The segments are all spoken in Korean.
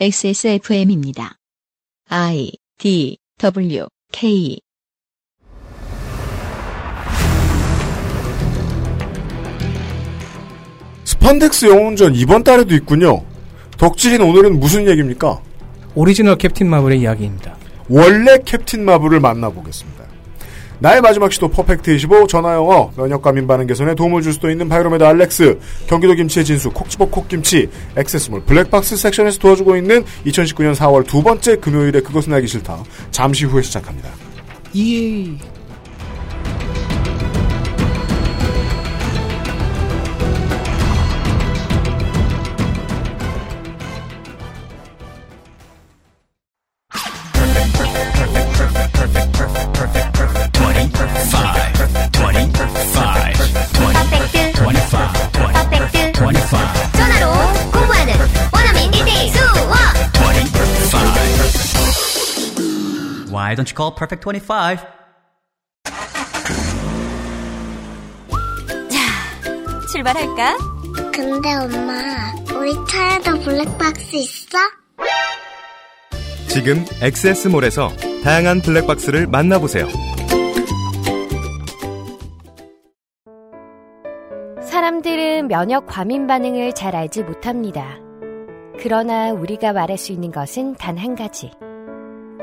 XSFM입니다. I D W K 스판덱스 영웅전 이번 달에도 있군요. 덕질인 오늘은 무슨 얘기입니까? 오리지널 캡틴 마블의 이야기입니다. 원래 캡틴 마블을 만나보겠습니다. 나의 마지막 시도 퍼펙트 25 전화영어 면역과민반응 개선에 도움을 줄 수도 있는 바이로메드 알렉스 경기도 김치의 진수 콕지버 콕김치 액세스몰 블랙박스 섹션에서 도와주고 있는 2019년 4월 두 번째 금요일에 그것은 알기 싫다 잠시 후에 시작합니다. 이 Why don't you call Perfect 25? 출발할까? 근데 엄마, 우리 차에도 블랙박스 있어? 지금 엑세스몰에서 다양한 블랙박스를 만나보세요. 사람들은 면역 과민 반응을 잘 알지 못합니다. 그러나 우리가 말할 수 있는 것은 단 한 가지.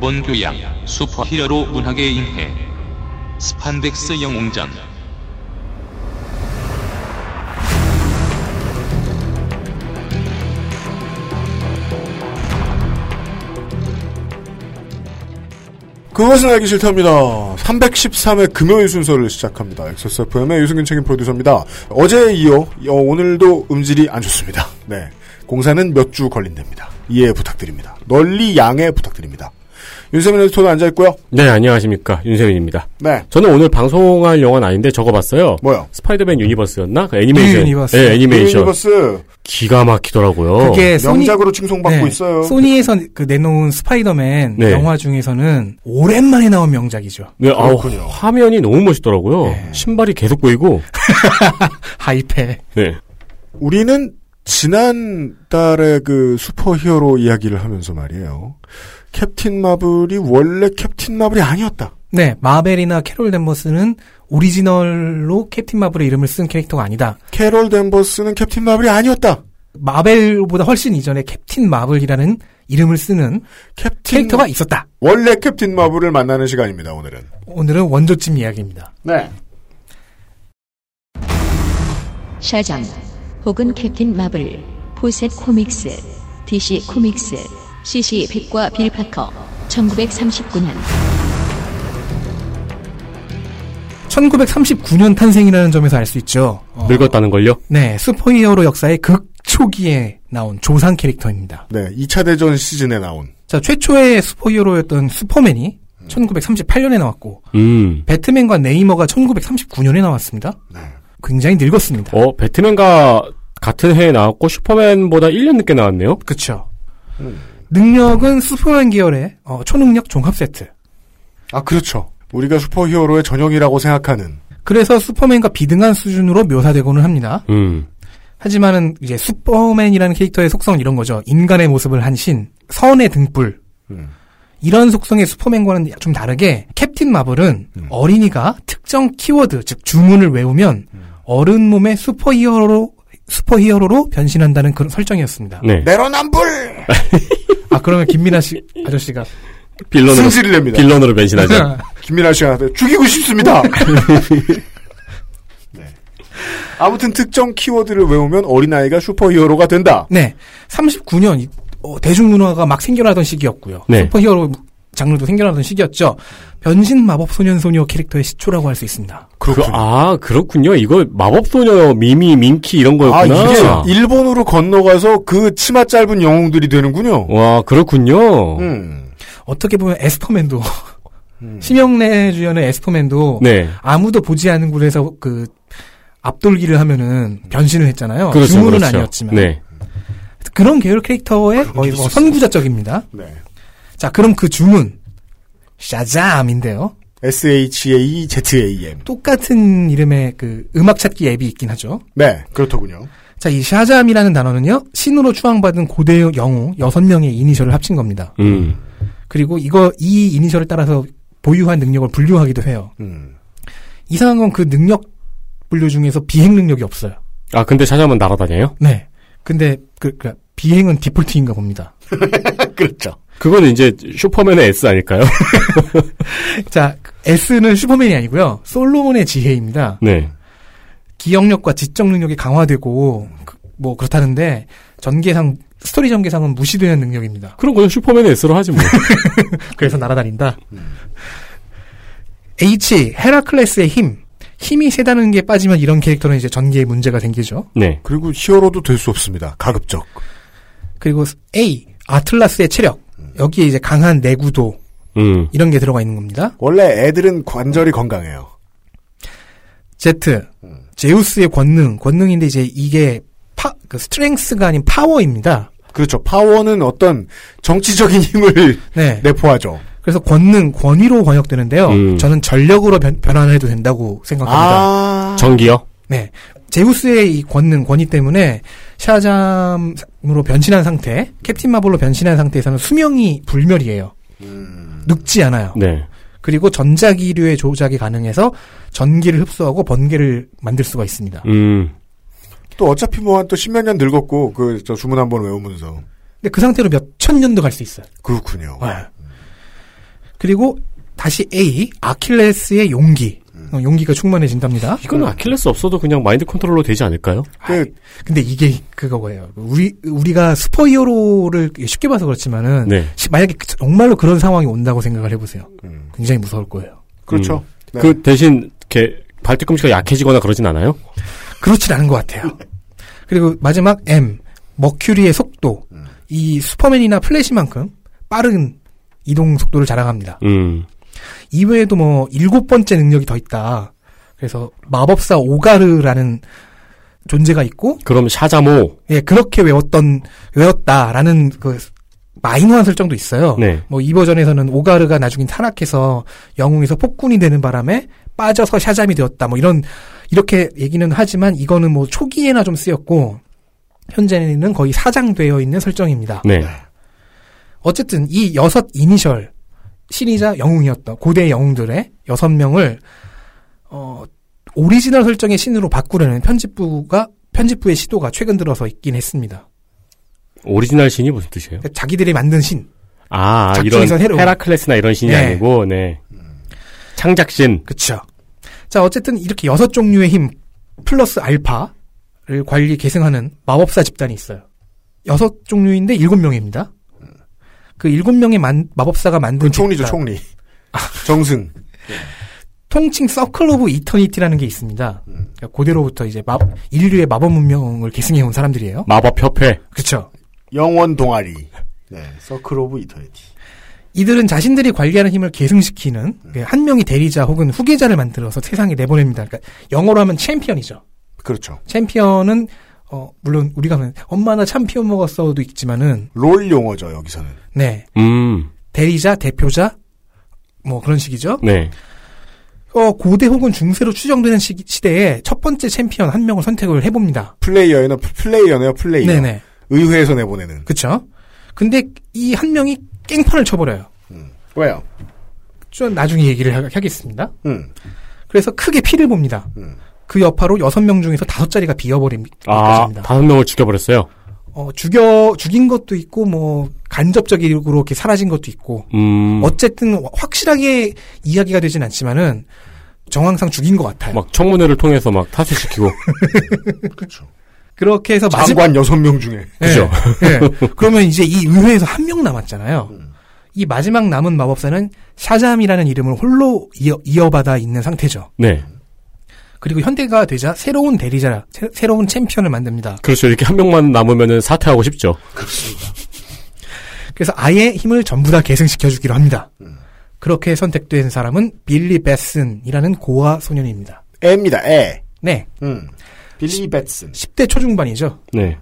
기본 교양, 슈퍼 히어로 문학의 인해, 스판덱스 영웅전. 그것은 알기 싫답니다. 313회 금요일 순서를 시작합니다. XSFM의 유승균 책임 프로듀서입니다. 어제에 이어 어, 오늘도 음질이 안 좋습니다. 네. 공사는 몇 주 걸린답니다. 이해 부탁드립니다. 널리 양해 부탁드립니다. 윤세민 에디터도 앉아있고요. 네, 안녕하십니까. 윤세민입니다. 네. 저는 오늘 방송할 영화는 아닌데 적어봤어요. 뭐요? 스파이더맨 유니버스였나? 그 애니메이션. 유니버스. 네, 애니메이션. 유니버스 기가 막히더라고요. 그게 소니 명작으로 칭송받고 네, 있어요. 소니에서 그 내놓은 스파이더맨 네. 영화 중에서는 오랜만에 나온 명작이죠. 네, 아우. 화면이 너무 멋있더라고요. 네. 신발이 계속 보이고. 하이패. 네. 우리는 지난달에 그 슈퍼히어로 이야기를 하면서 말이에요. 캡틴 마블이 원래 캡틴 마블이 아니었다. 네, 마벨이나 캐롤 댄버스는 오리지널로 캡틴 마블의 이름을 쓴 캐릭터가 아니다. 캐롤 댄버스는 캡틴 마블이 아니었다. 마벨보다 훨씬 이전에 캡틴 마블이라는 이름을 쓰는 캡틴 캐릭터가 있었다. 원래 캡틴 마블을 만나는 시간입니다. 오늘은. 오늘은 원조집 이야기입니다. 네. 샤잠 혹은 캡틴 마블 포셋 코믹스 DC 코믹스 CC 벡과 빌 파커 1939년 1939년 탄생이라는 점에서 알 수 있죠. 어, 늙었다는 걸요? 네, 슈퍼히어로 역사의 극초기에 나온 조상 캐릭터입니다. 네. 2차 대전 시즌에 나온. 자, 최초의 슈퍼히어로였던 슈퍼맨이 1938년에 나왔고, 음. 배트맨과 네이머가 1939년에 나왔습니다. 네. 굉장히 늙었습니다. 어, 배트맨과 같은 해에 나왔고, 슈퍼맨보다 1년 늦게 나왔네요? 그쵸. 능력은 슈퍼맨 계열의 어, 초능력 종합 세트. 아, 그렇죠. 우리가 슈퍼히어로의 전형이라고 생각하는. 그래서 슈퍼맨과 비등한 수준으로 묘사되고는 합니다. 음. 하지만은 이제 슈퍼맨이라는 캐릭터의 속성은 이런 거죠. 인간의 모습을 한 신, 선의 등불. 음. 이런 속성의 슈퍼맨과는 좀 다르게 캡틴 마블은 음. 어린이가 특정 키워드, 즉 주문을 외우면 어른 몸의 슈퍼히어로로 슈퍼히어로로 변신한다는 그런 설정이었습니다. 네. 내로남불! 아 그러면 김민아 씨 아저씨가 빌런으로, 승질을 냅니다. 빌런으로 변신하죠. 김민아 씨가 죽이고 싶습니다. 네. 아무튼 특정 키워드를 외우면 어린아이가 슈퍼히어로가 된다. 네 39년 대중문화가 막 생겨나던 시기였고요. 네. 슈퍼히어로 장르도 생겨나던 시기였죠. 변신 마법 소년 소녀 캐릭터의 시초라고 할 수 있습니다. 그, 아, 그렇군요. 이거 마법 소녀, 미미, 민키 이런 아, 거였구나. 이게 일본으로 건너가서 그 치마 짧은 영웅들이 되는군요. 와, 그렇군요. 음. 어떻게 보면 에스퍼맨도 심영래 주연의 에스퍼맨도 네. 아무도 보지 않은 곳에서 그 앞돌기를 하면은 변신을 했잖아요. 그렇죠, 주문은 그렇죠. 아니었지만 네. 그런 계열 캐릭터의 거의 뭐 선구자적입니다. 네. 자, 그럼 그 주문 샤잠인데요. S-H-A-Z-A-M. 똑같은 이름의 그 음악 찾기 앱이 있긴 하죠. 네, 그렇더군요. 자, 이 샤잠이라는 단어는요, 신으로 추앙받은 고대 영웅 6명의 이니셜을 합친 겁니다. 음. 그리고 이거, 이 이니셜을 따라서 보유한 능력을 분류하기도 해요. 음. 이상한 건 그 능력 분류 중에서 비행 능력이 없어요. 아, 근데 찾아만 날아다녀요? 네. 근데 그, 그 비행은 디폴트인가 봅니다. 그렇죠. 그거는 이제 슈퍼맨의 S 아닐까요? 자, S는 슈퍼맨이 아니고요. 솔로몬의 지혜입니다. 네. 기억력과 지적 능력이 강화되고 그- 뭐 그렇다는데 전개상 스토리 전개상은 무시되는 능력입니다. 그럼 그냥 슈퍼맨의 S로 하지 뭐. 그래서 날아다닌다. H 헤라클레스의 힘. 힘이 세다는 게 빠지면 이런 캐릭터는 이제 전개에 문제가 생기죠. 네. 그리고 히어로도 될 수 없습니다. 가급적. 그리고 A 아틀라스의 체력. 여기에 이제 강한 내구도 음. 이런 게 들어가 있는 겁니다. 원래 애들은 관절이 건강해요. Z 제우스의 권능. 권능인데 이제 이게 파, 그 strength가 아닌 파워입니다. 그렇죠. 파워는 어떤 정치적인 힘을 네. 내포하죠. 그래서 권능, 권위로 번역되는데요. 음. 저는 전력으로 변, 변환해도 된다고 생각합니다. 아, 전기요? 네. 제우스의 이 권능, 권위 때문에 샤잠으로 변신한 상태, 캡틴 마블로 변신한 상태에서는 수명이 불멸이에요. 늙지 않아요. 네. 그리고 전자기류의 조작이 가능해서 전기를 흡수하고 번개를 만들 수가 있습니다. 음. 또 어차피 뭐 한 또 십몇 년 늙었고 그 저 주문 한 번 외우면서 근데 그 상태로 몇 천 년도 갈 수 있어요. 그렇군요. 네. 그리고 다시 A, 아킬레스의 용기. 어, 용기가 충만해진답니다. 이거는 아킬레스 없어도 그냥 마인드 컨트롤로 되지 않을까요? 그 근데 이게 그거예요. 우리 우리가 슈퍼히어로를 쉽게 봐서 그렇지만은 네. 시- 만약에 그- 정말로 그런 상황이 온다고 생각을 해보세요. 굉장히 무서울 거예요. 그렇죠. 네. 그 대신 이렇게 발뒤꿈치가 약해지거나 그러진 않아요? 그렇진 않은 것 같아요. 그리고 마지막 M 머큐리의 속도 이 슈퍼맨이나 플래시만큼 빠른 이동 속도를 자랑합니다. 음. 이외에도 뭐 일곱 번째 능력이 더 있다. 그래서 마법사 오가르라는 존재가 있고 그럼 샤자모. 예 그렇게 외웠던 외웠다라는 그 마이너한 설정도 있어요. 네. 뭐이 버전에서는 오가르가 나중에 타락해서 영웅에서 폭군이 되는 바람에 빠져서 샤잠이 되었다. 뭐 이런 이렇게 얘기는 하지만 이거는 뭐 초기에나 좀 쓰였고 현재는 거의 사장되어 있는 설정입니다. 네. 어쨌든 이 여섯 이니셜 신이자 영웅이었던 고대 영웅들의 여섯 명을 어 오리지널 설정의 신으로 바꾸려는 편집부가 편집부의 시도가 최근 들어서 있긴 했습니다. 오리지널 신이 무슨 뜻이에요? 그러니까 자기들이 만든 신. 아, 이런 새로. 헤라클레스나 이런 신이 네. 아니고, 네. 창작신. 그쵸. 자, 어쨌든 이렇게 여섯 종류의 힘 플러스 알파를 관리 계승하는 마법사 집단이 있어요. 여섯 종류인데 일곱 명입니다. 그 일곱 명의 만- 마법사가 만든 그 총리죠, 집단. 총리. 정승. 통칭 Circle of Eternity라는 게 있습니다. 그러니까 고대로부터 이제 마, 인류의 마법 문명을 계승해 온 사람들이에요. 마법 협회. 그쵸. 영원 동아리. 네. Circle of Eternity. 이들은 자신들이 관리하는 힘을 계승시키는 그 한 명이 대리자 혹은 후계자를 만들어서 세상에 내보냅니다. 그러니까 영어로 하면 챔피언이죠. 그렇죠. 챔피언은 어 물론 우리가 하면 엄마 나 챔피언 먹었어도 있지만은 롤 용어죠, 여기서는. 네 음. 대리자 대표자 뭐 그런 식이죠. 네. 어 고대 혹은 중세로 추정되는 시, 시대에 첫 번째 챔피언 한 명을 선택을 해봅니다. 플레이어나 플레이어네요, 플레이어. 네네 의회에서 내보내는. 그쵸. 근데 이 한 명이 깽판을 쳐버려요. 왜요? 좀 나중에 얘기를 하, 하겠습니다. 음. 그래서 크게 피를 봅니다. 음. 그 여파로 여섯 명 중에서 다섯 자리가 비어버립니다. 아, 다섯 명을 죽여버렸어요. 어, 죽여, 죽인 것도 있고, 뭐, 간접적으로 이렇게 사라진 것도 있고, 음. 어쨌든 확실하게 이야기가 되진 않지만은, 정황상 죽인 것 같아요. 막 청문회를 통해서 막 타수시키고. 그렇게 해서 마지막, 장관 여섯 명 중에. 예, 예. 그러면 이제 이 의회에서 한 명 남았잖아요. 이 마지막 남은 마법사는 샤잠이라는 이름을 홀로 이어, 이어받아 있는 상태죠. 네. 그리고 현대가 되자 새로운 대리자, 새, 새로운 챔피언을 만듭니다. 그렇죠. 이렇게 한 명만 남으면은 사퇴하고 싶죠. 그래서 아예 힘을 전부 다 계승시켜주기로 합니다. 그렇게 선택된 사람은 빌리 뱃슨이라는 고아 소년입니다. 애입니다, 애. 네. 음. 빌리 뱃슨. 10대 초중반이죠. 네.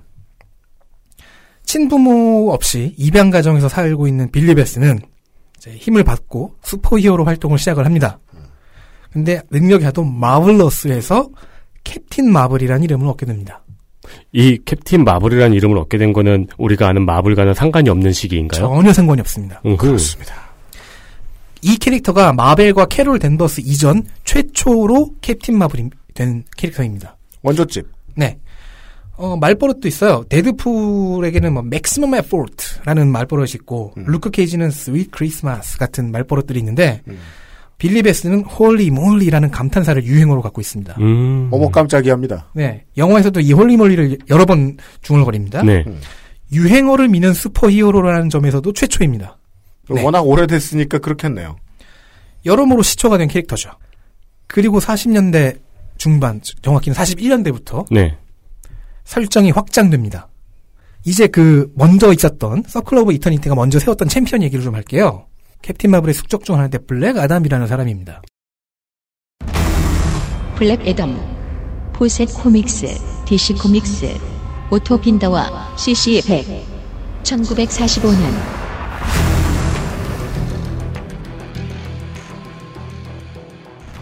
친부모 없이 입양 가정에서 살고 있는 빌리 이제 힘을 받고 슈퍼히어로 활동을 시작을 합니다. 근데 능력이 하도 marvelous해서 캡틴 마블이라는 이름을 얻게 됩니다. 이 캡틴 마블이라는 이름을 얻게 된 거는 우리가 아는 마블과는 상관이 없는 시기인가요? 전혀 상관이 없습니다. 음흠. 그렇습니다. 이 캐릭터가 마벨과 캐롤 댄버스 이전 최초로 캡틴 마블이 된 캐릭터입니다. 원조집. 네. 어, 말버릇도 있어요. 데드풀에게는 뭐 maximum effort라는 말버릇이 있고 루크 케이지는 sweet Christmas 같은 말버릇들이 있는데 빌리 뱃슨은 holy moly라는 감탄사를 유행어로 갖고 있습니다. 음. 어머 깜짝이야 합니다. 네. 영화에서도 이 holy moly를 여러 번 중얼거립니다. 네. 유행어를 미는 슈퍼히어로라는 점에서도 최초입니다. 네. 워낙 오래됐으니까 그렇겠네요. 여러모로 시초가 된 캐릭터죠. 그리고 40년대 중반, 정확히는 41년대부터 네. 설정이 확장됩니다. 이제 그 먼저 있었던 Circle of Eternity가 먼저 세웠던 챔피언 얘기를 좀 할게요. 캡틴 마블의 숙적 중 하나인데 블랙 아담이라는 사람입니다. 블랙 애덤, 포셋 코믹스, DC 코믹스, 오토 빈더와 CC 100, 1945년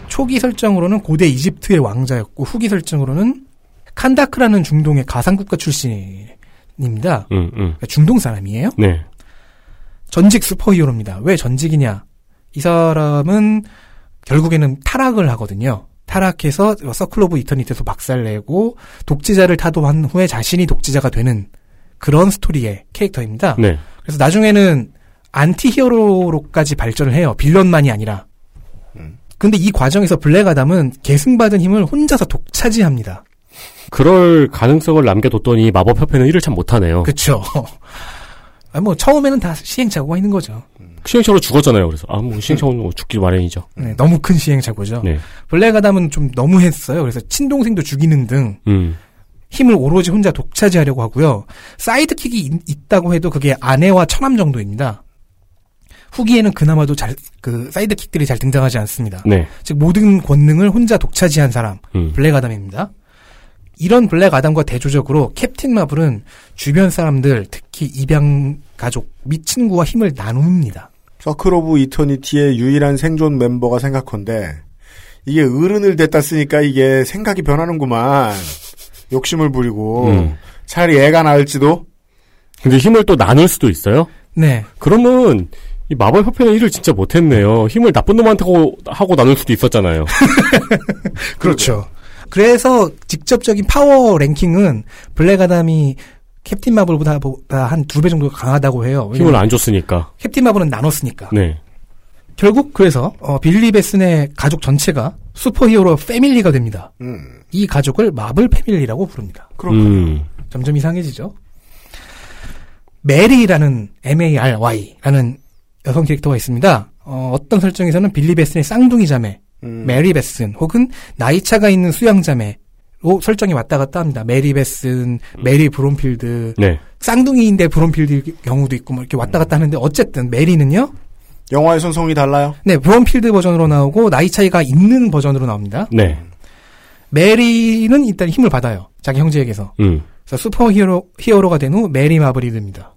초기 설정으로는 고대 이집트의 왕자였고 후기 설정으로는 칸다크라는 중동의 가상국가 출신입니다. 음, 음. 중동 사람이에요. 네. 전직 슈퍼히어로입니다. 왜 전직이냐? 이 사람은 결국에는 타락을 하거든요. 타락해서 Circle of Eternity에서 박살내고 독재자를 타도한 후에 자신이 독재자가 되는 그런 스토리의 캐릭터입니다. 네. 그래서 나중에는 anti-hero로까지 발전을 해요. 빌런만이 아니라. 근데 이 과정에서 블랙 아담은 계승받은 힘을 혼자서 독차지합니다. 그럴 가능성을 남겨뒀더니 마법협회는 일을 참 못하네요. 그쵸. 아, 뭐, 처음에는 다 시행착오가 있는 거죠. 시행착오로 죽었잖아요. 그래서 아, 뭐 시행착오는 뭐 죽기 마련이죠. 네, 너무 큰 시행착오죠. 네. 블랙 아담은 좀 너무 했어요. 그래서 친동생도 죽이는 등 음. 힘을 오로지 혼자 독차지하려고 하고요. sidekick이 있- 있다고 해도 그게 아내와 처남 정도입니다. 후기에는 그나마도 잘, 그, sidekick들이 잘 등장하지 않습니다. 네. 즉, 모든 권능을 혼자 독차지한 사람, 음. 블랙 아담입니다. 이런 블랙 아담과 대조적으로 캡틴 마블은 주변 사람들, 특히 입양 가족 및 친구와 힘을 나눕니다. Circle of Eternity의 유일한 생존 멤버가 생각컨대 이게 어른을 데려다 쓰니까 이게 생각이 변하는구만. 욕심을 부리고 음. 차라리 애가 나을지도 근데 힘을 또 나눌 수도 있어요? 네. 그러면 이 마법 협회는 일을 진짜 못했네요. 힘을 나쁜 놈한테 하고, 하고 나눌 수도 있었잖아요. 그렇죠. 그래서 직접적인 power ranking은 블랙 아담이 캡틴 마블보다 한 두 배 정도 강하다고 해요. 힘을 안 줬으니까. 캡틴 마블은 나눴으니까. 네. 결국 그래서 어, 빌리 뱃슨의 가족 전체가 슈퍼히어로 패밀리가 됩니다. 음. 이 가족을 마블 패밀리라고 부릅니다. 음. 점점 이상해지죠. 메리라는 M-A-R-Y라는 여성 캐릭터가 있습니다. 어, 떤 설정에서는 빌리 뱃슨의 쌍둥이 자매, 음. 메리 뱃슨 혹은 나이 차가 있는 수양 자매로 설정이 왔다 갔다 합니다. 메리 뱃슨, 메리 브롬필드, 네. 쌍둥이인데 브롬필드 경우도 있고 뭐 이렇게 왔다 갔다 하는데 어쨌든 메리는요. 영화에선 성이 달라요. 네, 브롬필드 버전으로 나오고 나이 차이가 있는 버전으로 나옵니다. 네. 메리는 일단 힘을 받아요. 자기 형제에게서. 음. 그래서 슈퍼히어로 히어로가 된 후 메리 마블이 됩니다.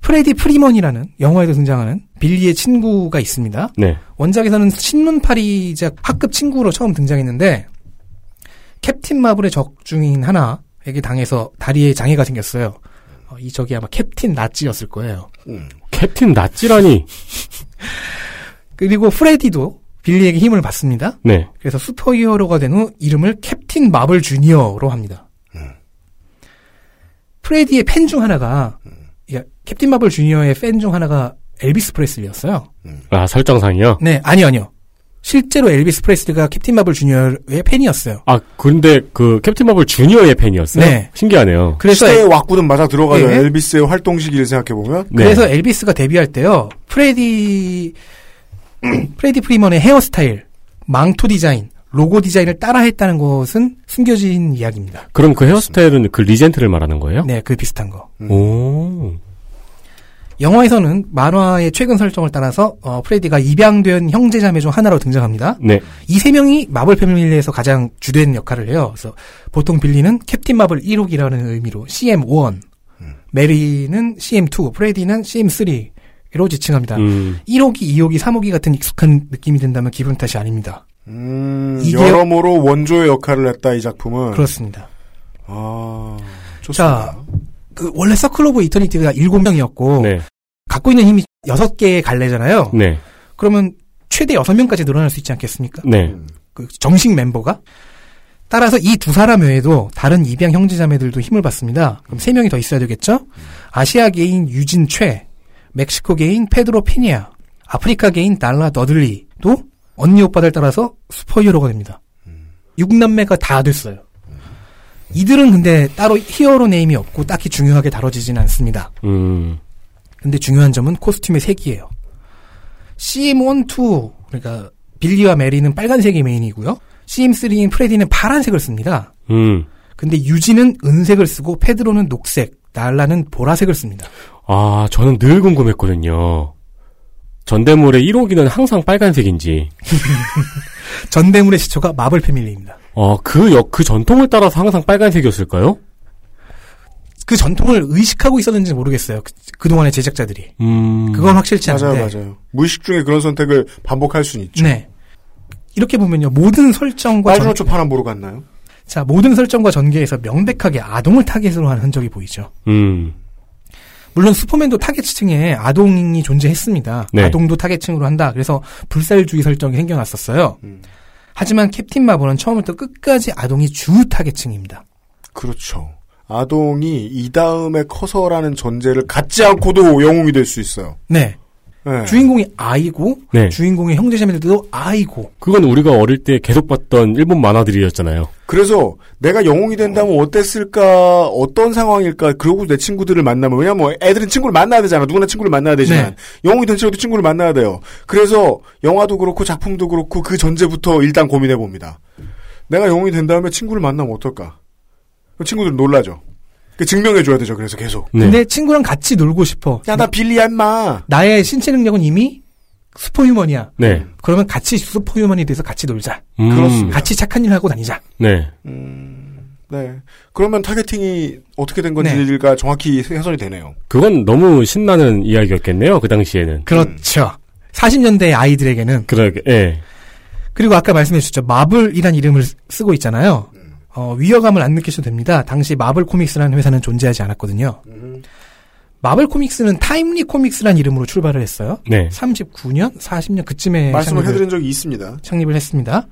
프레디 프리먼이라는 영화에도 등장하는 빌리의 친구가 있습니다. 네. 원작에서는 신문팔이자 학급 친구로 처음 등장했는데 캡틴 마블의 적 중인 하나에게 당해서 다리에 장애가 생겼어요. 어, 이 적이 아마 캡틴 나치였을 거예요. 캡틴 나찌라니. 그리고 프레디도 빌리에게 힘을 받습니다. 네. 그래서 슈퍼히어로가 된 후 이름을 캡틴 마블 주니어로 합니다. 프레디의 팬 중 하나가 야, 캡틴 마블 주니어의 팬 중 하나가 엘비스 프레슬리였어요. 아, 설정상이요? 네, 아니요, 아니요. 실제로 엘비스 프레슬리가 캡틴 마블 주니어의 팬이었어요. 아, 근데 그 캡틴 마블 주니어의 팬이었어요? 네. 신기하네요. 그래서 시대의 와꾸는 맞아 들어가죠. 예. 엘비스의 활동 시기를 생각해 보면 네. 그래서 엘비스가 데뷔할 때요. 프레디 프레디 프리먼의 헤어스타일, 망토 디자인, 로고 디자인을 따라했다는 것은 숨겨진 이야기입니다. 그럼 그 헤어스타일은 그 리젠트를 말하는 거예요? 네, 그 비슷한 거. 오. 영화에서는 만화의 최근 설정을 따라서 어, 프레디가 입양된 형제자매 중 하나로 등장합니다. 네. 이 세 명이 마블 패밀리에서 가장 주된 역할을 해요. 그래서 보통 빌리는 캡틴 마블 1호기라는 의미로 CM1, 메리는 CM2, 프레디는 CM3 로 지칭합니다. 음. 1호기, 2호기, 3호기 같은 익숙한 느낌이 든다면 기분 탓이 아닙니다. 음, 이게- 여러모로 원조의 역할을 했다 이 작품은. 그렇습니다. 아, 좋습니다. 자, 그 원래 Circle of Eternity가 7명이었고 네. 갖고 있는 힘이 6개의 갈래잖아요. 네. 그러면 최대 6명까지 늘어날 수 있지 않겠습니까? 네. 그 정식 멤버가 따라서 이 두 사람 외에도 다른 입양 형제자매들도 힘을 받습니다. 그럼 세 명이 더 있어야 되겠죠? 아시아계인 유진 최, 멕시코계인 페드로 페냐, 아프리카계인 달라 더들리도 언니 오빠들 따라서 슈퍼히어로가 됩니다. 6남매가 다 됐어요. 이들은 근데 따로 hero name이 없고 딱히 중요하게 다뤄지진 않습니다. 음. 근데 중요한 점은 costume의 색이에요. CM1, 2, 그러니까 빌리와 메리는 빨간색이 메인이고요. CM3인 프레디는 파란색을 씁니다. 음. 근데 유진은 은색을 쓰고 페드로는 녹색, 달라는 보라색을 씁니다. 아, 저는 늘 궁금했거든요. 전대물의 1호기는 항상 빨간색인지. 전대물의 시초가 마블 패밀리입니다. 어, 그 역, 그 전통을 따라서 항상 빨간색이었을까요? 그 전통을 의식하고 있었는지 모르겠어요. 그, 그동안의 제작자들이. 음. 그건 확실치 맞아요, 않은데. 맞아요. 무의식 중에 그런 선택을 반복할 수는 있죠. 네. 이렇게 보면요. 모든 설정과 전, 빨주노초 파란 보러 갔나요? 자, 모든 설정과 전개에서 명백하게 아동을 타겟으로 한 흔적이 보이죠. 음. 물론 슈퍼맨도 타겟층에 아동이 존재했습니다. 네. 아동도 타겟층으로 한다. 그래서 불살주의 설정이 생겨났었어요. 음. 하지만 캡틴 마블은 처음부터 끝까지 아동이 주 타겟층입니다. 그렇죠. 아동이 이 다음에 커서라는 전제를 갖지 않고도 영웅이 될 수 있어요. 네. 네. 주인공이 아이고 네. 주인공의 형제자매들도 아이고 그건 우리가 어릴 때 계속 봤던 일본 만화들이었잖아요. 그래서 내가 영웅이 된다면 어땠을까, 어떤 상황일까, 그러고 내 친구들을 만나면, 왜냐면 뭐 애들은 친구를 만나야 되잖아. 누구나 친구를 만나야 되지만, 네. 영웅이 된 친구도 친구를 만나야 돼요. 그래서 영화도 그렇고 작품도 그렇고 그 전제부터 일단 고민해 봅니다. 내가 영웅이 된 다음에 친구를 만나면 어떨까? 그럼 친구들은 놀라죠. 그 증명해줘야 되죠. 그래서 계속. 네. 근데 친구랑 같이 놀고 싶어. 야, 나 빌리야, 임마. 나의 신체 능력은 이미 슈퍼휴먼이야. 네. 그러면 같이 슈퍼휴먼이 돼서 같이 놀자. 음. 그렇습니다. 같이 착한 일 하고 다니자. 네. 네. 그러면 targeting이 어떻게 된 네. 건지가 정확히 해설이 되네요. 그건 너무 신나는 이야기였겠네요. 그 당시에는. 그렇죠. 40년대 아이들에게는 그러게, 예. 그리고 아까 말씀해 주셨죠. 마블이란 이름을 쓰- 쓰고 있잖아요. 어, 위화감을 안 느끼셔도 됩니다. 당시 마블 코믹스라는 회사는 존재하지 않았거든요. 마블 코믹스는 타임리 코믹스라는 이름으로 출발을 했어요. 네. 39년, 40년 그쯤에 말씀을 창립을- 해드린 적이 있습니다. 창립을 했습니다.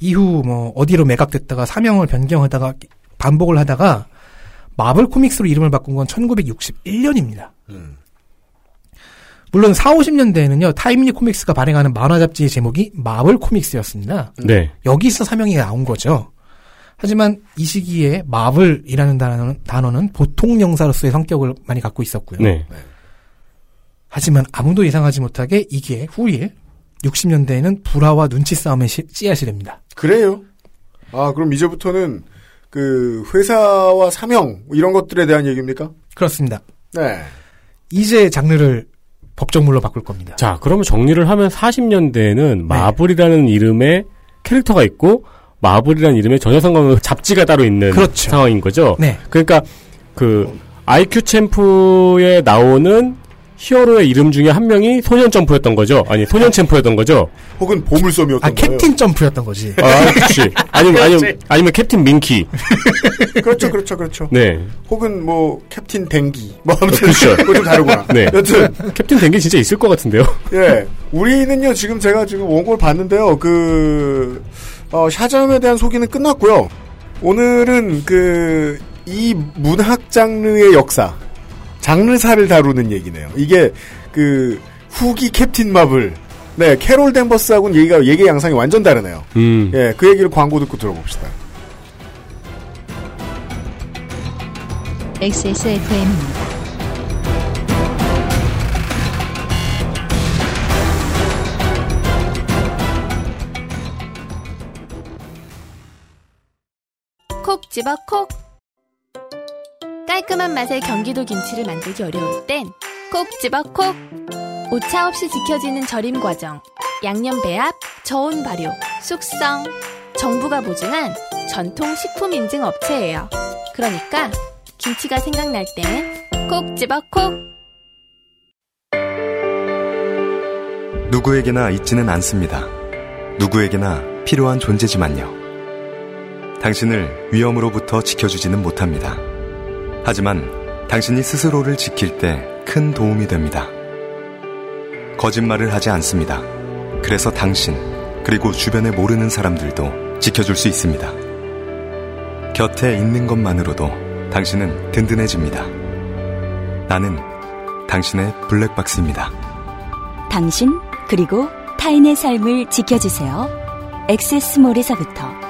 이후 뭐 어디로 매각됐다가 사명을 변경하다가 반복을 하다가 마블 코믹스로 이름을 바꾼 건 1961년입니다. 물론 4, 50년대에는요, 타임리 코믹스가 발행하는 만화 잡지의 제목이 마블 코믹스였습니다. 네. 여기서 사명이 나온 거죠. 하지만 이 시기에 마블이라는 단어는, 단어는 보통 영사로서의 성격을 많이 갖고 있었고요. 네. 하지만 아무도 예상하지 못하게 이게 후일 60년대에는 불화와 눈치 싸움의 시- 씨앗이 됩니다. 그래요. 아, 그럼 이제부터는 그 회사와 사명 이런 것들에 대한 얘기입니까? 그렇습니다. 네. 이제 장르를 법정물로 바꿀 겁니다. 자, 그러면 정리를 하면 40년대에는 마블이라는 이름의 캐릭터가 있고 마블이라는 이름의 전혀 상관없는 잡지가 따로 있는 그렇죠. 상황인 거죠. 네. 그러니까 그 아이큐 챔프에 나오는 히어로의 이름 중에 한 명이 소년 점프였던 거죠. 아니 소년 챔프였던 거죠. 혹은 보물섬이었던 아, 캡틴 점프였던 거지. 아, 그렇지. 아니면 아니면 아니면 캡틴 민키. 그렇죠, 그렇죠, 그렇죠. 네. 혹은 뭐 캡틴 댕기. 뭐 아무튼 그렇죠. 그거 좀 다르구나. 네. 여튼 캡틴 댕기 진짜 있을 것 같은데요. 예, 우리는요 지금 제가 지금 원고를 봤는데요. 그 어, 샤잠에 대한 소개는 끝났고요. 오늘은 그 이 문학 장르의 역사, 장르사를 다루는 얘기네요. 이게 그 후기 캡틴 마블, 네 캐롤 댄버스하고는 얘기가 얘기 양상이 완전 다르네요. 음. 예, 그 얘기를 광고 듣고 들어봅시다. XSFM입니다. 집어 콕. 깔끔한 맛의 경기도 김치를 만들기 어려울 땐 콕 집어 콕. 오차 없이 지켜지는 절임 과정, 양념 배합, 저온 발효, 숙성. 정부가 보증한 전통 식품 인증 업체예요. 그러니까 김치가 생각날 땐 콕 집어 콕. 누구에게나 있지는 않습니다. 누구에게나 필요한 존재지만요. 당신을 위험으로부터 지켜주지는 못합니다. 하지만 당신이 스스로를 지킬 때 큰 도움이 됩니다. 거짓말을 하지 않습니다. 그래서 당신, 그리고 주변에 모르는 사람들도 지켜줄 수 있습니다. 곁에 있는 것만으로도 당신은 든든해집니다. 나는 당신의 블랙박스입니다. 당신 그리고 타인의 삶을 지켜주세요. 엑세스몰에서부터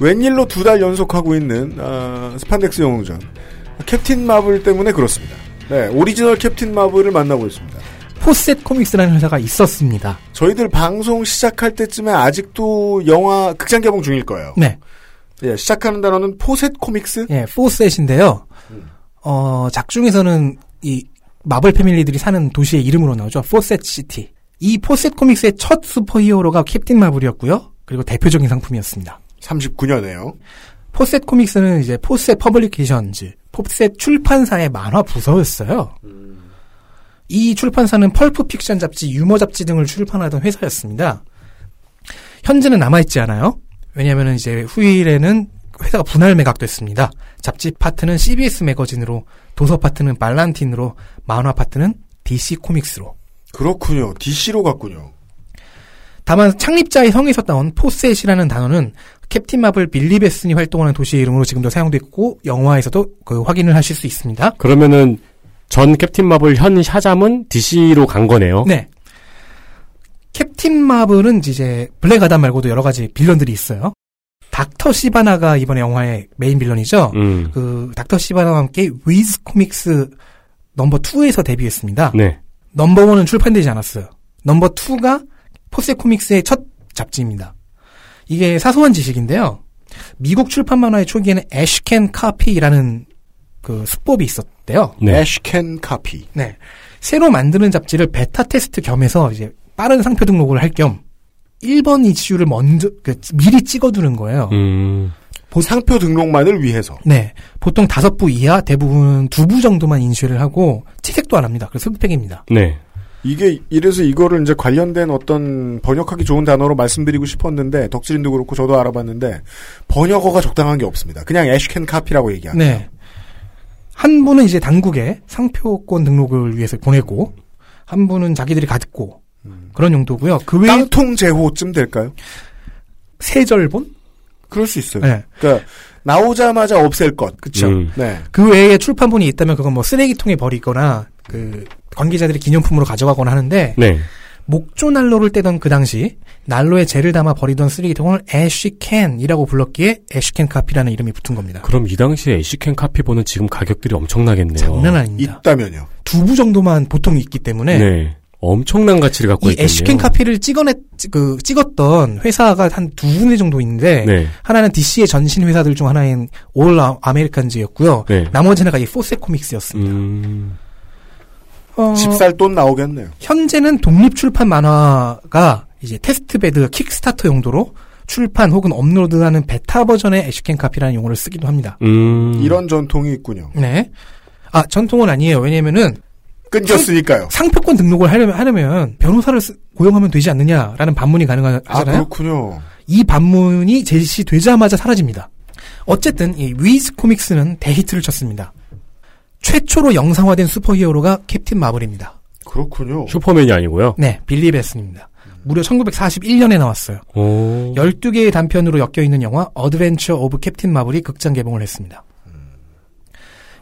웬일로 두 달 연속하고 있는 아, 스판덱스 영웅전 캡틴 마블 때문에 그렇습니다. 네, 오리지널 캡틴 마블을 만나고 있습니다. 포셋 코믹스라는 회사가 있었습니다. 저희들 방송 시작할 때쯤에 아직도 영화 극장 개봉 중일 거예요. 네. 예, 시작하는 단어는 포셋 코믹스? 예, 포셋인데요. 어, 작중에서는 이 마블 패밀리들이 사는 도시의 이름으로 나오죠. 포셋 시티. 이 포셋 코믹스의 첫 슈퍼히어로가 캡틴 마블이었고요. 그리고 대표적인 상품이었습니다. 39년에요. 포셋 코믹스는 이제 포셋 퍼블리케이션즈, 포셋 출판사의 만화 부서였어요. 이 출판사는 펄프 픽션 잡지, 유머 잡지 등을 출판하던 회사였습니다. 현재는 남아있지 않아요. 왜냐하면 이제 후일에는 회사가 분할 매각됐습니다. 잡지 파트는 CBS 매거진으로, 도서 파트는 발란틴으로, 만화 파트는 DC 코믹스로. 그렇군요. DC로 갔군요. 다만 창립자의 성에서 따온 포셋이라는 단어는 캡틴 마블 빌리 뱃슨이 활동하는 도시의 이름으로 지금도 사용되고 있고 영화에서도 그 확인을 하실 수 있습니다. 그러면은 전 캡틴 마블 현 샤잠은 DC로 간 거네요. 네. 캡틴 마블은 이제 블랙 아담 말고도 여러 가지 빌런들이 있어요. 닥터 시바나가 이번에 영화의 메인 빌런이죠. 음. 그 닥터 시바나와 함께 위즈 코믹스 넘버 2에서 데뷔했습니다. 네. 넘버 1은 출판되지 않았어요. 넘버 2가 포셋 코믹스의 첫 잡지입니다. 이게 사소한 지식인데요. 미국 출판 만화의 초기에는 ashcan copy라는 그 수법이 있었대요. 네. ashcan copy. 네. 새로 만드는 잡지를 베타 테스트 겸해서 이제 빠른 상표 등록을 할 겸 1번 이슈를 먼저 그 미리 찍어두는 거예요. 음. 상표 등록만을 위해서. 네. 보통 다섯 부 이하, 대부분 두 부 정도만 인쇄를 하고 채색도 안 합니다. 그래서 흑백입니다. 네. 이게 이래서 이거를 이제 관련된 어떤 번역하기 좋은 단어로 말씀드리고 싶었는데 덕질인도 그렇고 저도 알아봤는데 번역어가 적당한 게 없습니다. 그냥 애쉬캔 카피라고 얘기합니다. 네. 한 분은 이제 당국에 상표권 등록을 위해서 보내고 한 분은 자기들이 갖고 그런 용도고요. 그 외에 깡통 제호쯤 될까요? 세절본? 그럴 수 있어요. 네. 그러니까 나오자마자 없앨 것. 그쵸. 음. 네. 그 외에 출판본이 있다면 그건 뭐 쓰레기통에 버리거나 그 관계자들이 기념품으로 가져가거나 하는데 네. 목조 난로를 떼던 그 당시 난로에 재를 담아 버리던 쓰레기통을 애쉬캔이라고 불렀기에 애쉬캔 카피라는 이름이 붙은 겁니다. 그럼 이 당시에 애쉬캔 카피본은 지금 가격들이 엄청나겠네요. 장난 아닙니다. 있다면요. 두부 정도만 보통 있기 때문에 네. 엄청난 가치를 갖고 이 있겠네요. 애쉬캔 카피를 찍어냈 그 찍었던 회사가 한 두 군데 정도 있는데 네. 하나는 DC의 전신 회사들 중 하나인 올 아메리칸즈였고요. 네. 나머지 하나가 이 포셋 코믹스였습니다. 음. 어, 집살 돈 나오겠네요. 현재는 독립 출판 만화가 이제 testbed 킥스타터 용도로 출판 혹은 업로드하는 베타 버전의 ashcan copy라는 용어를 쓰기도 합니다. 음. 이런 전통이 있군요. 네. 아 전통은 아니에요. 왜냐면은 끊겼으니까요. 상표권 등록을 하려면, 하려면 변호사를 쓰- 고용하면 되지 않느냐라는 반문이 아 가능하잖아요. 그렇군요. 이 반문이 제시되자마자 사라집니다. 어쨌든 이 위즈 코믹스는 대히트를 쳤습니다. 최초로 영상화된 슈퍼히어로가 캡틴 마블입니다. 그렇군요. 슈퍼맨이 아니고요. 네, 빌리 뱃슨입니다. 무려 1941년에 나왔어요. 오. 12개의 단편으로 엮여 있는 영화 Adventures of Captain Marvel이 극장 개봉을 했습니다.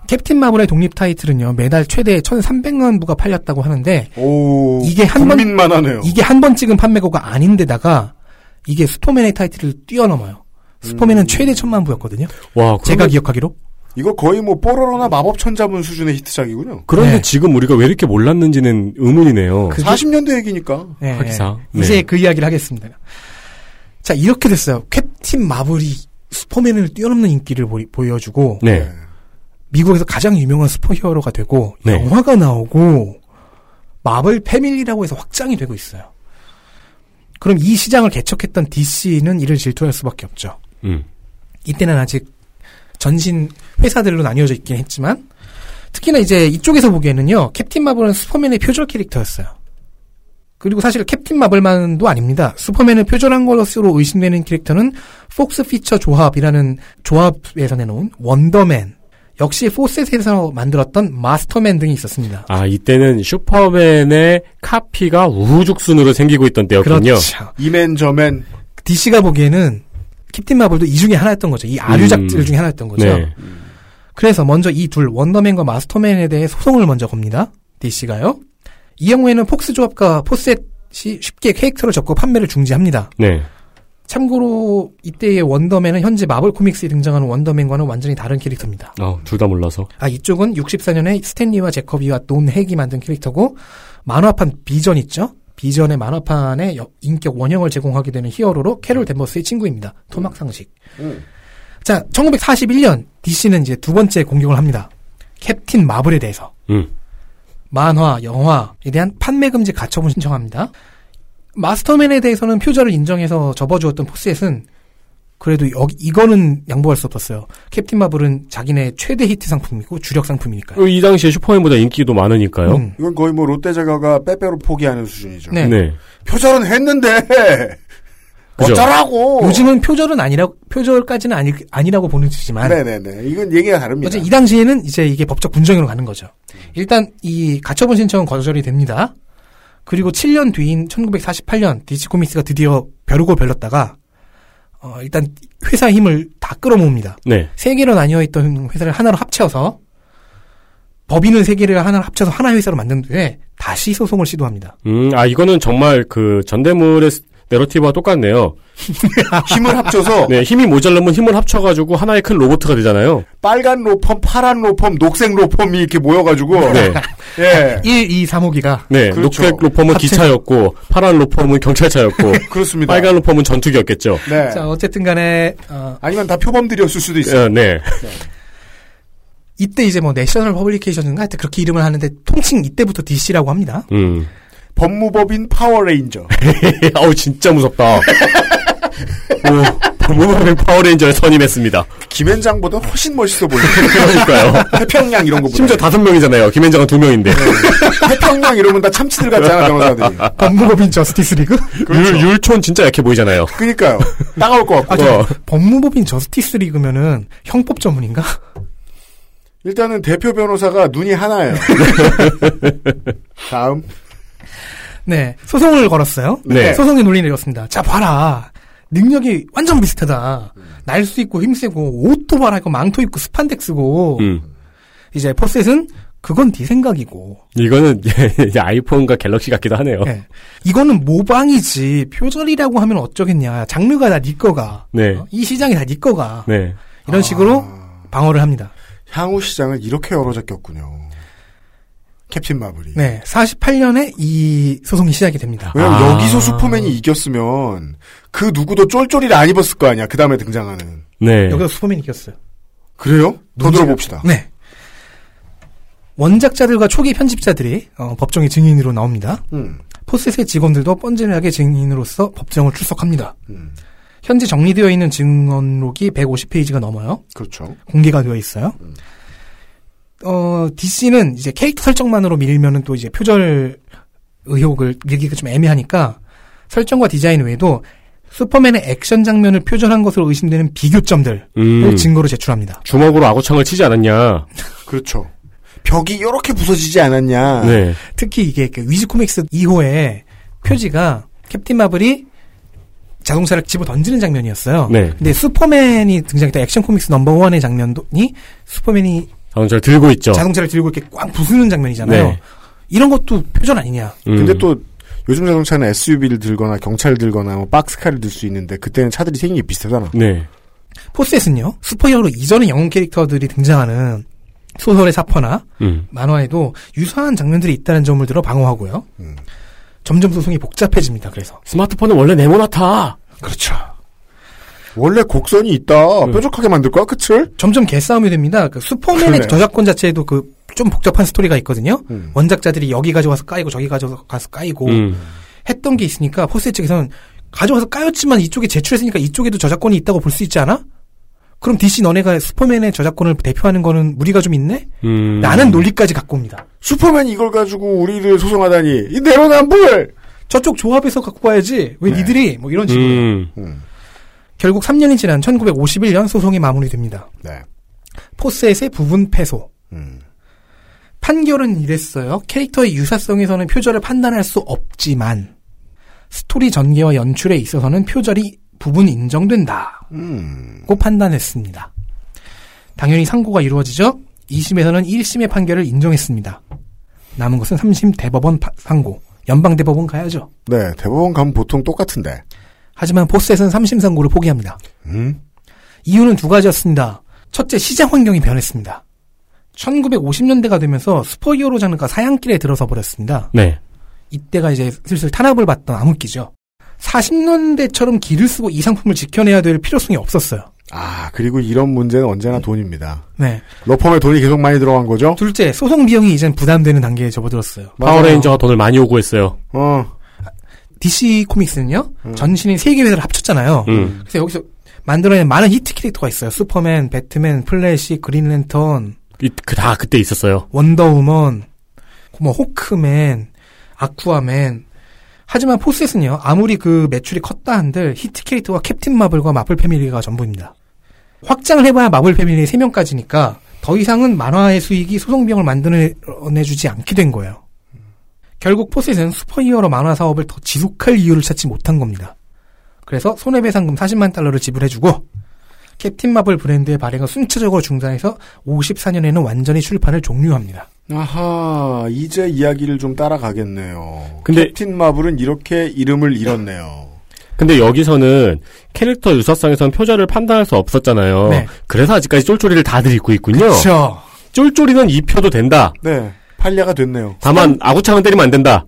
캡틴 마블의 독립 타이틀은요 매달 최대 1,300만 부가 팔렸다고 하는데 오, 이게 한번 국민만 하네요. 이게 한 번 찍은 판매고가 아닌데다가 이게 슈퍼맨의 타이틀을 뛰어넘어요. 슈퍼맨은 최대 천만 부였거든요. 와, 제가 그러면- 기억하기로. 이거 거의 뭐 뽀로로나 마법 천자문 수준의 히트작이군요. 그런데 네. 지금 우리가 왜 이렇게 몰랐는지는 의문이네요. 그게- 40년대 얘기니까. 예, 하기사. 예. 이제 네. 그 이야기를 하겠습니다. 자 이렇게 됐어요. 캡틴 마블이 슈퍼맨을 뛰어넘는 인기를 보이- 보여주고 네. 미국에서 가장 유명한 슈퍼히어로가 되고 네. 영화가 나오고 마블 패밀리라고 해서 확장이 되고 있어요. 그럼 이 시장을 개척했던 DC는 이를 질투할 수밖에 없죠. 음. 이때는 아직 전신 회사들로 나뉘어져 있긴 했지만 특히나 이제 이쪽에서 보기에는요 캡틴 마블은 슈퍼맨의 표절 캐릭터였어요. 그리고 사실 캡틴 마블만도 아닙니다. 슈퍼맨을 표절한 것으로 의심되는 캐릭터는 폭스 피처 조합이라는 조합에서 내놓은 원더맨 역시 포셋에서 만들었던 마스터맨 등이 있었습니다. 아, 이때는 슈퍼맨의 카피가 우후죽순으로 생기고 있던 때였군요. 그렇죠. 이맨 저맨 DC가 보기에는 캡틴 마블도 이 중에 하나였던 거죠. 이 아류작들 음. 중에 하나였던 거죠. 네. 그래서 먼저 이 둘 원더맨과 마스터맨에 대해 소송을 먼저 겁니다. DC가요. 이 경우에는 폭스 조합과 포셋이 쉽게 캐릭터를 접고 판매를 중지합니다. 네. 참고로 이때의 원더맨은 현재 마블 코믹스에 등장하는 원더맨과는 완전히 다른 캐릭터입니다. 어, 둘 다 몰라서. 아 이쪽은 64년에 스탠 리와 잭 커비와 돈 핵이 만든 캐릭터고 만화판 비전 있죠? 비전의 만화판에 여- 인격 원형을 제공하게 되는 히어로로 캐롤 댄버스의 친구입니다. 토막 상식. 자, 1941년 DC는 이제 두 번째 공격을 합니다. 캡틴 마블에 대해서. 음. 만화, 영화에 대한 판매 금지 가처분 신청합니다. 마스터맨에 대해서는 표절을 인정해서 접어주었던 포셋은 그래도 여기 이거는 양보할 수 없었어요. 캡틴 마블은 자기네 최대 히트 상품이고 주력 상품이니까요. 그리고 이 당시에 슈퍼맨보다 인기도 많으니까요. 음. 이건 거의 뭐 롯데자가가 빼빼로 포기하는 수준이죠. 네. 네. 표절은 했는데 그죠. 어쩌라고. 요즘은 표절은 아니라 표절까지는 아니, 아니라고 보는 주지만 네네네. 이건 얘기가 다릅니다. 어제 이 당시에는 이제 이게 법적 분쟁으로 가는 거죠. 일단 이 가처분 신청은 거절이 됩니다. 그리고 7년 뒤인 1948년 DC 코믹스가 드디어 벼르고 별렀다가 어, 일단 회사 힘을 다 끌어모읍니다. 네. 세 개로 나뉘어 있던 회사를 하나로 합쳐서 법인을 세 개를 하나로 합쳐서 하나의 회사로 만든 뒤에 다시 소송을 시도합니다. 음, 아, 이거는 정말 그 전대물의 스- 내러티브와 똑같네요. 힘을 합쳐서 네, 힘이 모자르면 힘을 합쳐가지고 하나의 큰 로봇가 되잖아요. 빨간 로펌, 파란 로펌, 녹색 로펌이 이렇게 모여가지고 네. 예 1, 2, 3호기가 네, 그렇죠. 녹색 로펌은 합체- 기차였고, 파란 로펌은 경찰차였고, 그렇습니다. 빨간 로펌은 전투기였겠죠. 네. 자 어쨌든 간에 어, 아니면 다 표범들이었을 수도 있어요. 어, 네. 이때 이제 뭐 내셔널 퍼블리케이션인가 하여튼 그렇게 이름을 하는데 통칭 이때부터 DC라고 합니다. 음. 법무법인 파워레인저. 아우, 진짜 무섭다. 오, 법무법인 파워레인저에 선임했습니다. 김앤장보다 훨씬 멋있어 보여요. 그러니까요. 태평양 이런 거보다. 심지어 다섯 명이잖아요. 김앤장은 두 명인데. 태평양 이러면 다 참치들 같잖아, 변호사들이. 법무법인 저스티스 리그? 율, 율촌 진짜 약해 보이잖아요. 그니까요. 따가울 것 같고. 아, 저 법무법인 저스티스 리그면은 형법 전문인가? 일단은 대표 변호사가 눈이 하나예요. 다음. 네. 소송을 걸었어요. 네. 소송의 논리를 내렸습니다. 자, 봐라. 능력이 완전 비슷하다. 날 수 있고 힘세고 옷도 말하고 망토 입고 스판덱스고 음. 이제 포셋은 그건 네 생각이고 이거는 아이폰과 갤럭시 같기도 하네요. 예. 이거는 모방이지 표절이라고 하면 어쩌겠냐 장르가 다 네 거가 네. 어? 이 시장이 다네 거가 네. 이런 식으로 방어를 합니다. 향후 시장을 이렇게 열어잡겼군요. 캡틴 마블이. 네, 48년에 이 소송이 시작이 됩니다. 왜냐면 아. 여기서 슈퍼맨이 이겼으면 그 누구도 쫄쫄이를 안 입었을 거 아니야. 그 다음에 등장하는. 네. 여기서 슈퍼맨이 이겼어요. 그래요? 더 들어봅시다. 네. 원작자들과 초기 편집자들이 어, 법정의 증인으로 나옵니다. 음. 포셋의 직원들도 뻔질하게 증인으로서 법정을 출석합니다. 음. 현재 정리되어 있는 증언록이 150페이지가 넘어요. 그렇죠. 공개가 되어 있어요. 어, DC는 이제 캐릭터 설정만으로 밀면은 또 이제 표절 의혹을 밀기가 좀 애매하니까 설정과 디자인 외에도 슈퍼맨의 액션 장면을 표절한 것으로 의심되는 비교점들을 음. 증거로 제출합니다. 주먹으로 아구창을 치지 않았냐. 그렇죠. 벽이 이렇게 부서지지 않았냐. 네. 특히 이게 그 위즈 코믹스 2호의 표지가 캡틴 마블이 자동차를 집어 던지는 장면이었어요. 네. 근데 슈퍼맨이 등장했던 액션 코믹스 넘버 원의 장면이 슈퍼맨이 자동차를 들고 있죠. 자동차를 들고 이렇게 꽉 부수는 장면이잖아요. 네. 이런 것도 표절 아니냐. 음. 근데 또 요즘 자동차는 SUV를 들거나 경찰을 들거나 뭐 박스카를 들 수 있는데 그때는 차들이 생긴 게 비슷하잖아. 네. 포스에서는요 슈퍼히어로 이전의 영웅 캐릭터들이 등장하는 소설의 사퍼나 음. 만화에도 유사한 장면들이 있다는 점을 들어 방어하고요. 점점 소송이 복잡해집니다. 그래서 스마트폰은 원래 네모나타. 그렇죠. 원래 곡선이 있다. 뾰족하게 만들 거야, 끝을? 점점 개싸움이 됩니다. 그 슈퍼맨의 그러네. 저작권 자체에도 그 좀 복잡한 스토리가 있거든요. 음. 원작자들이 여기 가져와서 까이고 저기 가져가서 까이고 음. 했던 게 있으니까 포스 측에서는 가져와서 까였지만 이쪽에 제출했으니까 이쪽에도 저작권이 있다고 볼 수 있지 않아? 그럼 DC 너네가 슈퍼맨의 저작권을 대표하는 거는 무리가 좀 있네? 음. 라는 논리까지 갖고 옵니다. 슈퍼맨이 이걸 가지고 우리를 소송하다니. 이 내로남불! 저쪽 조합에서 갖고 와야지. 왜 니들이? 뭐 이런 식으로. 음. 결국 3년이 지난 1951년 소송이 마무리됩니다. 네. 포스엣의 부분 패소. 음. 판결은 이랬어요. 캐릭터의 유사성에서는 표절을 판단할 수 없지만 스토리 전개와 연출에 있어서는 표절이 부분 인정된다. 음. 고 판단했습니다. 당연히 상고가 이루어지죠. 2심에서는 1심의 판결을 인정했습니다. 남은 것은 3심 대법원 파- 상고. 연방대법원 가야죠. 네, 대법원 가면 보통 똑같은데. 하지만 포스엣은 3심 상고를 포기합니다. 음? 이유는 두 가지였습니다. 첫째, 시장 환경이 변했습니다. 1950년대가 되면서 슈퍼히어로 장르가 사양길에 들어서 버렸습니다. 네. 이때가 이제 슬슬 탄압을 받던 암흑기죠. 40년대처럼 기를 쓰고 이 상품을 지켜내야 될 필요성이 없었어요. 아, 그리고 이런 문제는 언제나 돈입니다. 네. 로펌에 돈이 계속 많이 들어간 거죠? 둘째, 소송 비용이 이젠 부담되는 단계에 접어들었어요. 파워레인저가 돈을 많이 요구했어요. 어. DC 코믹스는요, 전신인 세개 회사를 합쳤잖아요. 음. 그래서 여기서 만들어낸 많은 히트 캐릭터가 있어요. 슈퍼맨, 배트맨, 플래시, 그린랜턴, 이- 그, 다 그때 있었어요. 원더우먼, 뭐 호크맨, 아쿠아맨. 하지만 포셋에서는요, 아무리 그 매출이 컸다 한들 히트 캐릭터가 캡틴 마블과 마블 패밀리가 전부입니다. 확장을 해봐야 마블 패밀리 3명까지니까 더 이상은 만화의 수익이 소송 비용을 만들어내주지 않게 된 거예요. 결국 포셋은 슈퍼히어로 만화 사업을 더 지속할 이유를 찾지 못한 겁니다. 그래서 손해배상금 40만 달러를 지불해주고 캡틴 마블 브랜드의 발행을 순차적으로 중단해서 54년에는 완전히 출판을 종료합니다. 아하, 이제 이야기를 좀 따라가겠네요. 근데- 캡틴 마블은 이렇게 이름을 잃었네요. 근데 여기서는 캐릭터 유사성에선 표절을 판단할 수 없었잖아요. 네. 그래서 아직까지 쫄쫄이를 다들 입고 있군요. 그렇죠. 쫄쫄이는 입혀도 된다. 네, 판례가 됐네요. 다만 아구창은 때리면 안 된다.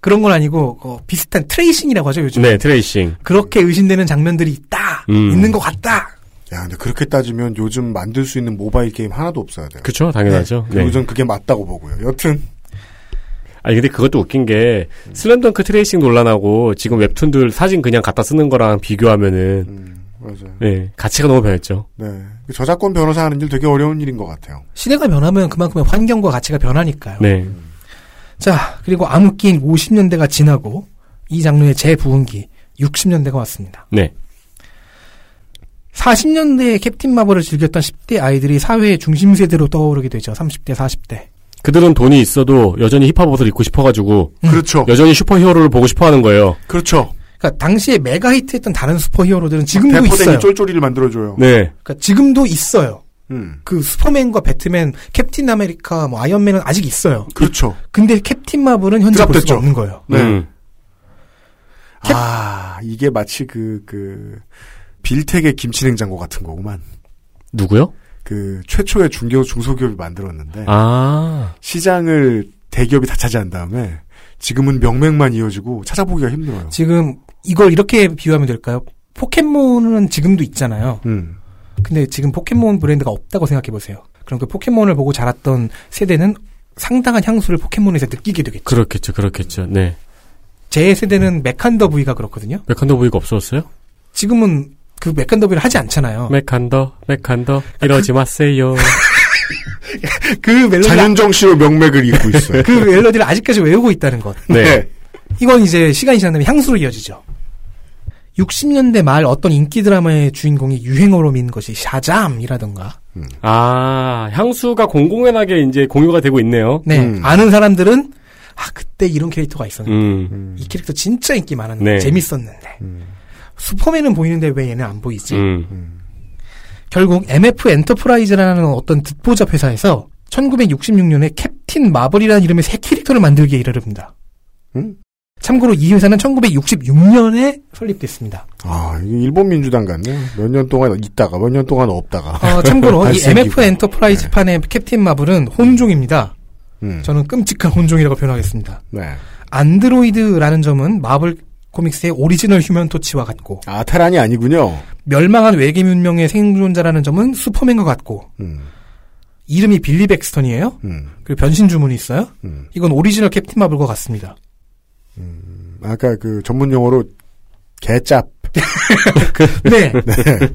그런 건 아니고 어, 비슷한 트레이싱이라고 하죠 요즘. 네, 트레이싱. 그렇게 의심되는 장면들이 있다. 음. 있는 것 같다. 야, 근데 그렇게 따지면 요즘 만들 수 있는 모바일 게임 하나도 없어야 돼요. 그쵸, 당연하죠. 그리고 네. 전 그게 맞다고 보고요. 여튼 아니 근데 그것도 웃긴 게 슬램덩크 트레이싱 논란하고 지금 웹툰들 사진 그냥 갖다 쓰는 거랑 비교하면은 맞아요. 네 가치가 너무 변했죠. 네, 저작권 변호사 하는 일 되게 어려운 일인 것 같아요. 시대가 변하면 그만큼의 환경과 가치가 변하니까요. 네. 자 그리고 암흑기인 50년대가 지나고 이 장르의 재부흥기 60년대가 왔습니다. 네. 40년대에 캡틴 마블을 즐겼던 10대 아이들이 사회의 중심 세대로 떠오르게 되죠. 30대, 40대. 그들은 돈이 있어도 여전히 힙합 옷을 입고 싶어가지고 그렇죠. 여전히 슈퍼히어로를 보고 싶어하는 거예요. 그렇죠. 그러니까 당시에 메가 히트했던 다른 슈퍼히어로들은 지금도 대포댕이 있어요. 쫄쫄이를 만들어줘요. 네. 그러니까 지금도 있어요. 음, 그 슈퍼맨과 배트맨, 캡틴 아메리카, 뭐 아이언맨은 아직 있어요. 그렇죠. 근데 캡틴 마블은 현재 볼 수가 드랍됐죠. 없는 거예요. 네. 음. 아, 이게 마치 그, 그, 빌텍의 김치냉장고 같은 거구만. 누구요? 그, 최초의 중기업, 중소기업이 만들었는데, 아. 시장을 대기업이 다 차지한 다음에, 지금은 명맥만 이어지고 찾아보기가 힘들어요. 지금 이걸 이렇게 비유하면 될까요? 포켓몬은 지금도 있잖아요. 음. 근데 지금 포켓몬 브랜드가 없다고 생각해 보세요. 그럼 그 포켓몬을 보고 자랐던 세대는 상당한 향수를 포켓몬에서 느끼게 되겠죠. 그렇겠죠, 그렇겠죠. 네. 제 세대는 메칸더 브이가 그렇거든요. 메칸더 브이가 없어졌어요? 지금은 그 메칸더 브이를 하지 않잖아요. 메칸더, 메칸더, 이러지 마세요. 그 멜로디 장윤정 씨로 명맥을 잇고 있어요. 그 멜로디를 아직까지 외우고 있다는 것. 네. 이건 이제 시간이 지나면 향수로 이어지죠. 60년대 말 어떤 인기 드라마의 주인공이 유행어로 민 것이 샤잠이라던가. 아, 향수가 공공연하게 이제 공유가 되고 있네요. 네. 음. 아는 사람들은 아 그때 이런 캐릭터가 있었는데 음. 이 캐릭터 진짜 인기 많았는데 네. 재밌었는데 슈퍼맨은 보이는데 왜 얘는 안 보이지? 음. 결국 MF 엔터프라이즈라는 어떤 듣보잡 회사에서 1966년에 캡틴 마블이라는 이름의 새 캐릭터를 만들기에 이르릅니다. 음? 참고로 이 회사는 1966년에 설립됐습니다. 아, 이게 일본 민주당 같네요. 몇년 동안 있다가, 몇 년 동안 없다가. 어, 참고로 이. MF 엔터프라이즈 판의 캡틴 마블은 혼종입니다. 음. 저는 끔찍한 혼종이라고 표현하겠습니다. 네. 안드로이드라는 점은 마블 코믹스의 오리지널 휴먼 토치와 같고 아, 테란이 아니군요. 멸망한 외계 문명의 생존자라는 점은 슈퍼맨과 같고 음. 이름이 빌리 백스턴이에요. 음. 그리고 변신 주문이 있어요. 음. 이건 오리지널 캡틴 마블과 같습니다. 아까 그 전문 용어로 개짭. 네. 네.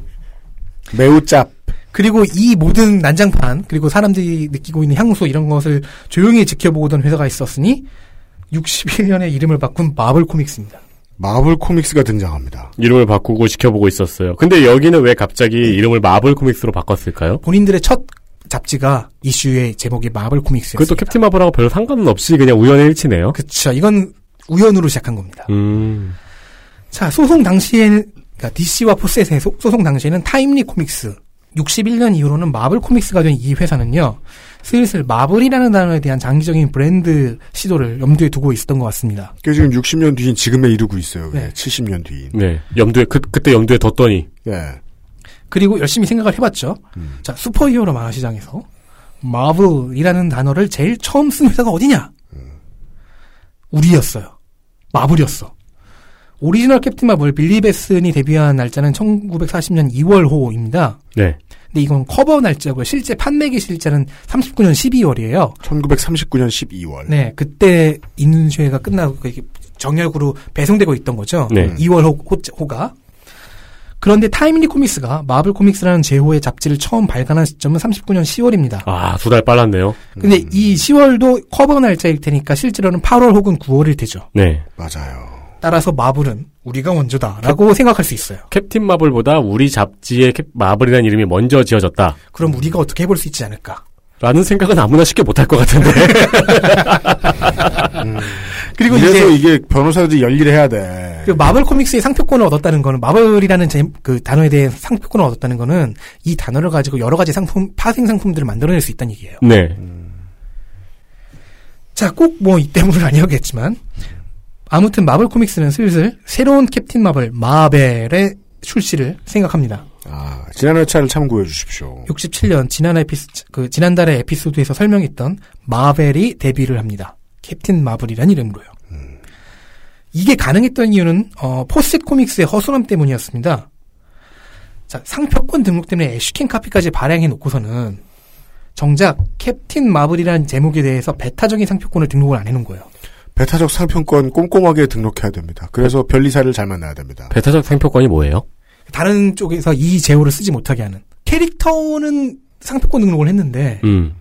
매우 짭. 그리고 이 모든 난장판 그리고 사람들이 느끼고 있는 향수 이런 것을 조용히 지켜보던 회사가 있었으니 61년에 이름을 바꾼 마블 코믹스입니다. 마블 코믹스가 등장합니다. 이름을 바꾸고 지켜보고 있었어요. 근데 여기는 왜 갑자기 이름을 마블 코믹스로 바꿨을까요? 본인들의 첫 잡지가 이슈의 제목이 마블 코믹스였습니다. 그것도 캡틴 마블하고 별 상관은 없이 그냥 우연의 일치네요. 그쵸. 이건 우연으로 시작한 겁니다. 음. 자, 소송 당시에는, 그러니까 DC와 포셋의 소, 소송 당시에는 타임리 코믹스, 61년 이후로는 마블 코믹스가 된 이 회사는요, 슬슬 마블이라는 단어에 대한 장기적인 브랜드 시도를 염두에 두고 있었던 것 같습니다. 그 지금 60년 뒤인 지금에 이르고 있어요. 네. 70년 뒤인. 네. 염두에, 그, 그때 염두에 뒀더니. 예. 그리고 열심히 생각을 해봤죠. 자, 슈퍼히어로 만화 시장에서 마블이라는 단어를 제일 처음 쓴 회사가 어디냐? 우리였어요. 마블이었어. 오리지널 캡틴 마블 빌리 뱃슨이 데뷔한 날짜는 1940년 2월호입니다. 네. 근데 이건 커버 날짜고요. 실제 판매 개시 일자는 39년 12월이에요. 1939년 12월. 네, 그때 인쇄가 끝나고 이게 전국으로 배송되고 있던 거죠. 네. 2월 호, 호, 가 그런데 타임리 코믹스가 마블 코믹스라는 제호의 잡지를 처음 발간한 시점은 39년 10월입니다. 아, 두 달 빨랐네요. 근데 이 10월도 커버 날짜일 테니까 실제로는 8월 혹은 9월일 테죠. 네. 맞아요. 따라서 마블은 우리가 먼저다라고 생각할 수 있어요. 캡틴 마블보다 우리 잡지의 캡- 마블이라는 이름이 먼저 지어졌다. 그럼 우리가 어떻게 해볼 수 있지 않을까? 라는 생각은 아무나 쉽게 못할 것 같은데. 그리고 이래서 이제 이게 변호사들이 열일해야 돼. 그 마블 코믹스의 상표권을 얻었다는 거는 마블이라는 제- 그 단어에 대해 상표권을 얻었다는 거는 이 단어를 가지고 여러 가지 상품 파생 상품들을 만들어낼 수 있다는 얘기예요. 네. 자, 꼭 뭐 이 때문은 아니었겠지만 아무튼 마블 코믹스는 슬슬 새로운 캡틴 마블 마벨의 출시를 생각합니다. 아, 지난 회차를 참고해 주십시오. 67년 지난 에피스 그 지난달의 에피소드에서 설명했던 마벨이 데뷔를 합니다. 캡틴 마블이라는 이름으로요. 이게 가능했던 이유는 어, 포셋 코믹스의 허술함 때문이었습니다. 자, 상표권 등록 때문에 애쉬캔 카피까지 발행해 놓고서는 정작 캡틴 마블이라는 제목에 대해서 베타적인 상표권을 등록을 안 해놓은 거예요. 베타적 상품권 꼼꼼하게 등록해야 됩니다. 그래서 별리사를 잘 만나야 됩니다. 베타적 상표권이 뭐예요? 다른 쪽에서 이 제호를 쓰지 못하게 하는 캐릭터는 상표권 등록을 했는데 음.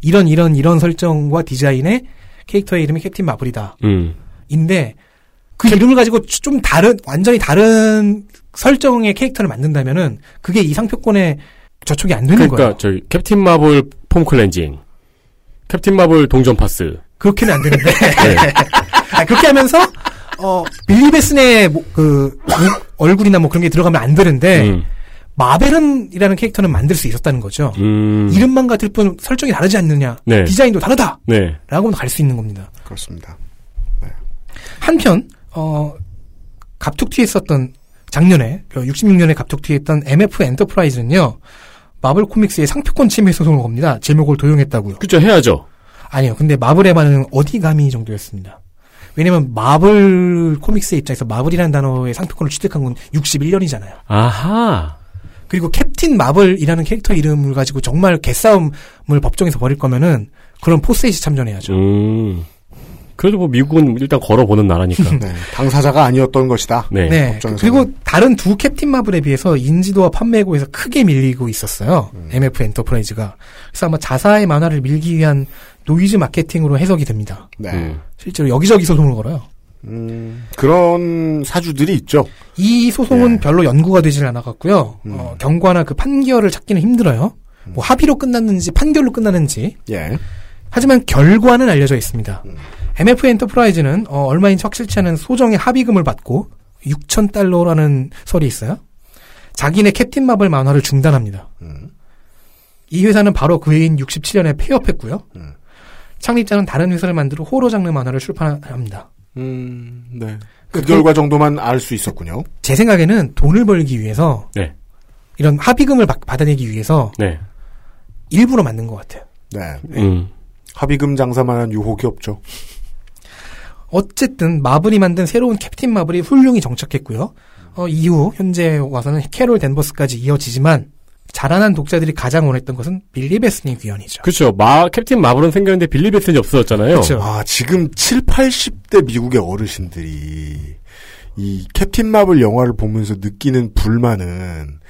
이런 이런 이런 설정과 디자인의 캐릭터의 이름이 캡틴 마블이다. 음. 인데 그 이름을 가지고 좀 다른 완전히 다른 설정의 캐릭터를 만든다면은 그게 이 상표권에 저촉이 안 되는 그러니까 거예요. 저기 캡틴 마블 폼 클렌징, 캡틴 마블 동전 파스. 그렇게는 안 되는데 네. 아, 그렇게 하면서 어 빌리 베슨의 뭐, 그 얼굴이나 뭐 그런 게 들어가면 안 되는데 음. 마벨이라는 캐릭터는 만들 수 있었다는 거죠. 음. 이름만 같을 뿐 설정이 다르지 않느냐. 네. 디자인도 다르다. 네. 라고 갈 수 있는 겁니다. 그렇습니다. 한편 어 갑툭튀 했었던 작년에 66년에 갑툭튀 했던 MF 엔터프라이즈는요. 마블 코믹스의 상표권 침해 소송을 겁니다. 제목을 도용했다고요. 그죠 해야죠. 아니요. 근데 마블의 반응은 어디 감히 정도였습니다. 왜냐면 마블 코믹스의 입장에서 마블이라는 단어의 상표권을 취득한 건 61년이잖아요. 아하. 그리고 캡틴 마블이라는 캐릭터 이름을 가지고 정말 개싸움을 법정에서 벌일 거면은 그런 포셋이 참전해야죠. 음. 그래도 뭐 미국은 일단 걸어보는 나라니까. 네, 당사자가 아니었던 것이다. 네. 네. 그리고 다른 두 캡틴 마블에 비해서 인지도와 판매고에서 크게 밀리고 있었어요. MF 엔터프라이즈가. 그래서 아마 자사의 만화를 밀기 위한 노이즈 마케팅으로 해석이 됩니다. 네. 음. 실제로 여기저기 소송을 걸어요. 음, 그런 사주들이 있죠. 이 소송은 예. 별로 연구가 되질 않아갖고요. 음. 어, 경과나 그 판결을 찾기는 힘들어요. 뭐 합의로 끝났는지 판결로 끝났는지. 예. 하지만 결과는 알려져 있습니다. MF 엔터프라이즈는 어, 얼마인지 확실치 않은 소정의 합의금을 받고 6천 달러라는 설이 있어요. 자기네 캡틴 마블 만화를 중단합니다. 이 회사는 바로 그 해인 67년에 폐업했고요. 창립자는 다른 회사를 만들어 호러 장르 만화를 출판합니다. 음, 네. 그 결과 정도만 알 수 있었군요. 제 생각에는 돈을 벌기 위해서 네. 이런 합의금을 받- 받아내기 위해서 네. 일부러 만든 것 같아요. 네. 음. 합의금 장사만 한 유혹이 없죠. 어쨌든 마블이 만든 새로운 캡틴 마블이 훌륭히 정착했고요. 어, 이후 현재 와서는 캐롤 댄버스까지 이어지지만 자라난 독자들이 가장 원했던 것은 빌리 베스니 귀환이죠. 그렇죠. 마 캡틴 마블은 생겼는데 빌리 베슨이 없어졌잖아요. 그쵸. 아, 지금 7, 80대 미국의 어르신들이 이 캡틴 마블 영화를 보면서 느끼는 불만은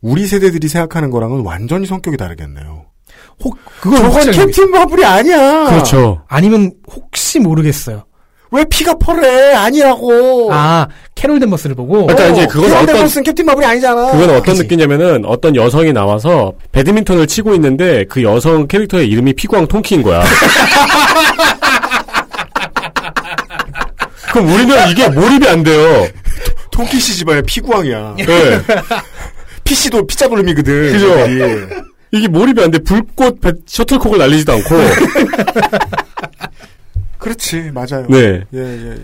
우리 세대들이 생각하는 거랑은 완전히 성격이 다르겠네요. 혹 그건 저건 캡틴 마블이 아니야. 그렇죠. 아니면 혹시 모르겠어요. 왜 피가 퍼래? 아니라고. 아 캐롤 댄버스를 보고 그러니까 이제 그건 캐롤 어떤 댄버스는 캡틴 마블이 아니잖아. 그건 어떤 느낌이냐면은 어떤 여성이 나와서 배드민턴을 치고 있는데 그 여성 캐릭터의 이름이 피구왕 통키인 거야. 그럼 우리는 이게 몰입이 안 돼요. 통키 씨 집안의 피구왕이야. 네. PC도 피자 돌림이거든. 그죠? 이게 몰입이 안 돼. 불꽃 배- 셔틀콕을 날리지도 않고. 그렇지, 맞아요. 네. 예, 예, 예.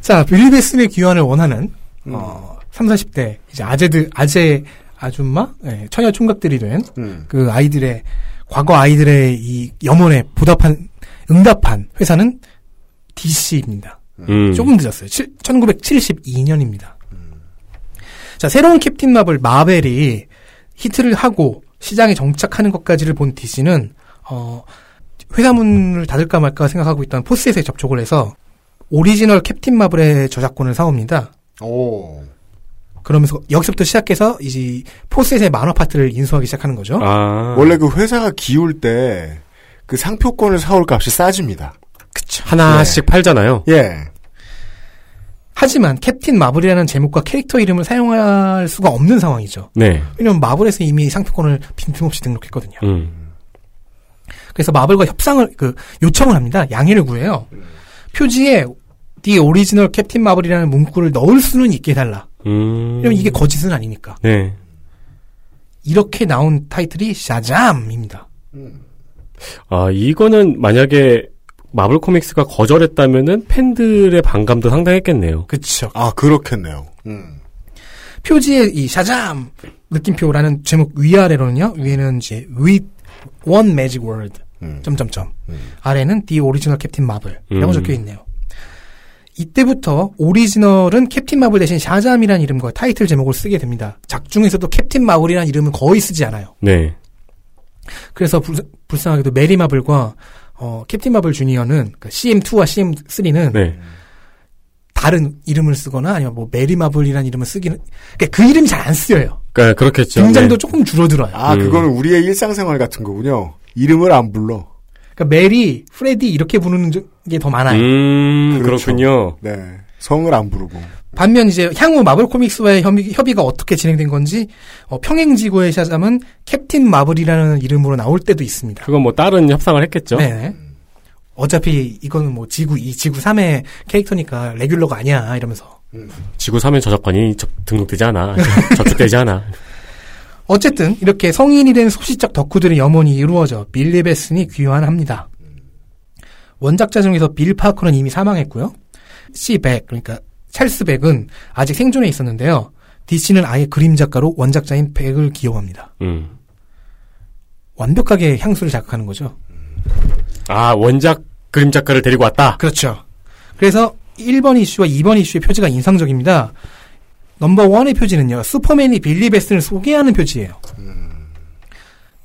자 빌리 베스니 귀환을 원하는 어, 3, 40대 이제 아재들 아재 아줌마 예, 처녀 총각들이 된그 음. 아이들의 과거 아이들의 이 염원에 보답한 응답한 회사는 DC입니다. 음. 조금 늦었어요. 1972년입니다. 자, 새로운 캡틴 마블 마벨이 히트를 하고 시장에 정착하는 것까지를 본 DC는 어, 회사 문을 닫을까 말까 생각하고 있던 포스에서 접촉을 해서 오리지널 캡틴 마블의 저작권을 사옵니다. 오. 그러면서 여기서부터 시작해서 이제 포스의 만화 파트를 인수하기 시작하는 거죠. 아. 원래 그 회사가 기울 때 그 상표권을 사올 값이 싸집니다. 하나씩 팔잖아요. 예. 하지만 캡틴 마블이라는 제목과 캐릭터 이름을 사용할 수가 없는 상황이죠. 네. 왜냐면 마블에서 이미 상표권을 빈틈없이 등록했거든요. 음. 그래서 마블과 협상을 그 요청을 합니다. 양해를 구해요. 표지에 The Original 캡틴 마블이라는 문구를 넣을 수는 있게 해달라. 음. 왜냐면 이게 거짓은 아니니까. 네. 이렇게 나온 타이틀이 샤잠입니다. 아, 이거는 만약에 마블 코믹스가 거절했다면은 팬들의 반감도 상당했겠네요. 그쵸. 아, 그렇겠네요. 음. 표지에 이 샤잠 느낌표라는 제목 위아래로는요. 위에는 이제 with one magic word. 점점점. 아래는 the original 캡틴 마블이라고 음. 적혀 있네요. 이때부터 오리지널은 캡틴 마블 대신 샤잠이라는 이름과 타이틀 제목을 쓰게 됩니다. 작중에서도 captain 마블이라는 이름은 거의 쓰지 않아요. 네. 그래서 불, 불쌍하게도 메리 마블과 어, 캡틴 마블 주니어는 그 CM2와 CM3는 네. 다른 이름을 쓰거나 아니면 뭐 메리 마블이라는 이름을 쓰기는 그러니까 그 이름이 잘 안 쓰여요. 그러니까 그렇겠죠. 등장도 네. 조금 줄어들어요. 아, 음. 그거는 우리의 일상생활 같은 거군요. 이름을 안 불러. 그러니까 메리, 프레디 이렇게 부르는 게 더 많아요. 음, 그렇죠. 그렇군요. 네. 성을 안 부르고. 반면 이제 향후 마블 코믹스와의 협의, 협의 가 어떻게 진행된 건지 어, 평행지구의 샤잠은 캡틴 마블이라는 이름으로 나올 때도 있습니다. 그건 뭐 다른 협상을 했겠죠. 네. 어차피 이거는 뭐 지구 2, 지구 3의 캐릭터니까 regular가 아니야 이러면서 지구 3의 저작권이 접- 등록되지 않아. 저촉되지 않아. 어쨌든 이렇게 성인이 된 소시적 덕후들의 염원이 이루어져 빌리 베슨이 귀환합니다. 원작자 중에서 빌 파커는 이미 사망했고요. C 백 그러니까 찰스 백은 아직 생존해 있었는데요. DC는 아예 그림 작가로 원작자인 백을 기용합니다. 음. 완벽하게 향수를 자극하는 거죠. 아, 원작 그림 작가를 데리고 왔다. 그렇죠. 그래서 1번 이슈와 2번 이슈의 표지가 인상적입니다. number one의 표지는요. 슈퍼맨이 빌리 뱃슨을 소개하는 표지예요.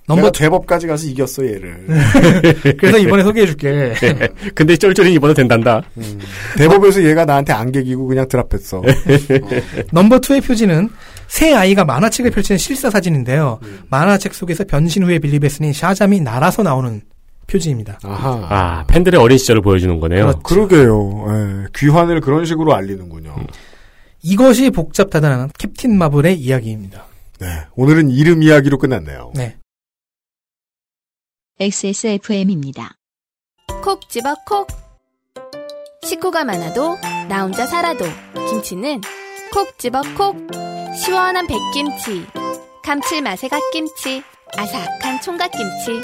number number 대법까지 가서 이겼어 얘를. 그래서 이번에 소개해줄게. 네. 근데 쫄쫄이 입어도 된단다. 대법에서 얘가 나한테 안개기고 그냥 drop했어. number two의 표지는 세 아이가 만화책을 펼치는 실사 사진인데요. 만화책 속에서 변신 후에 빌리 뱃슨이 샤잠이 날아서 나오는 표지입니다. 아하. 아, 팬들의 어린 시절을 보여주는 거네요. 그러게요. 예, 귀환을 그런 식으로 알리는군요. 이것이 복잡하다는 캡틴 마블의 이야기입니다. 네. 오늘은 이름 이야기로 끝났네요. 네. XSFM입니다. 콕 집어 콕 식구가 많아도 나 혼자 살아도 김치는 콕 집어 콕 시원한 백김치 감칠맛의 갓김치 아삭한 총각김치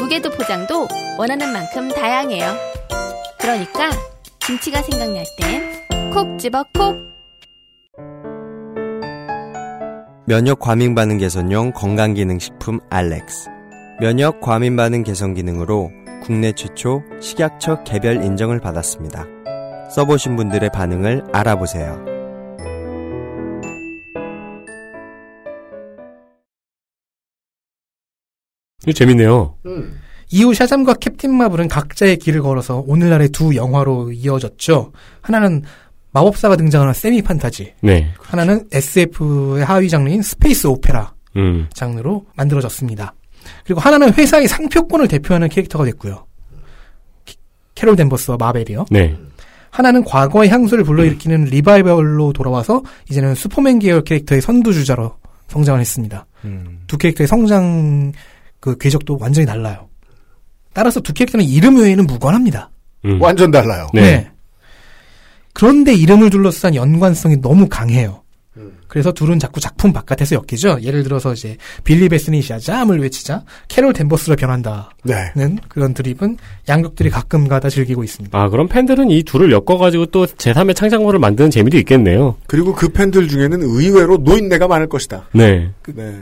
무게도 포장도 원하는 만큼 다양해요 그러니까 김치가 생각날 땐 콕 집어 콕 면역 과민 반응 개선용 건강 기능 식품 알렉스. 면역 과민 반응 개선 기능으로 국내 최초 식약처 개별 인정을 받았습니다. 써보신 분들의 반응을 알아보세요. 이거 재밌네요. 이후 샤잠과 캡틴 마블은 각자의 길을 걸어서 오늘날의 두 영화로 이어졌죠. 하나는 마법사가 등장하는 세미 판타지. 네. 하나는 SF의 하위 장르인 space opera 음. 장르로 만들어졌습니다. 그리고 하나는 회사의 상표권을 대표하는 캐릭터가 됐고요. 키- 캐롤 댄버스와 마벨이요. 네. 하나는 과거의 향수를 불러일으키는 리바이벌로 돌아와서 이제는 슈퍼맨 계열 캐릭터의 선두주자로 성장을 했습니다. 두 캐릭터의 성장 그 궤적도 완전히 달라요. 따라서 두 캐릭터는 이름 외에는 무관합니다. 완전 달라요. 네. 그런데 이름을 둘러싼 연관성이 너무 강해요. 그래서 둘은 자꾸 작품 바깥에서 엮이죠. 예를 들어서 이제 빌리 베스니 샤잠을 외치자 캐롤 댄버스로 변한다는 네. 그런 드립은 양극들이 가끔가다 즐기고 있습니다. 아, 그럼 팬들은 이 둘을 엮어가지고 또 제3의 창작물을 만드는 재미도 있겠네요. 그리고 그 팬들 중에는 의외로 노인네가 많을 것이다. 네. 네.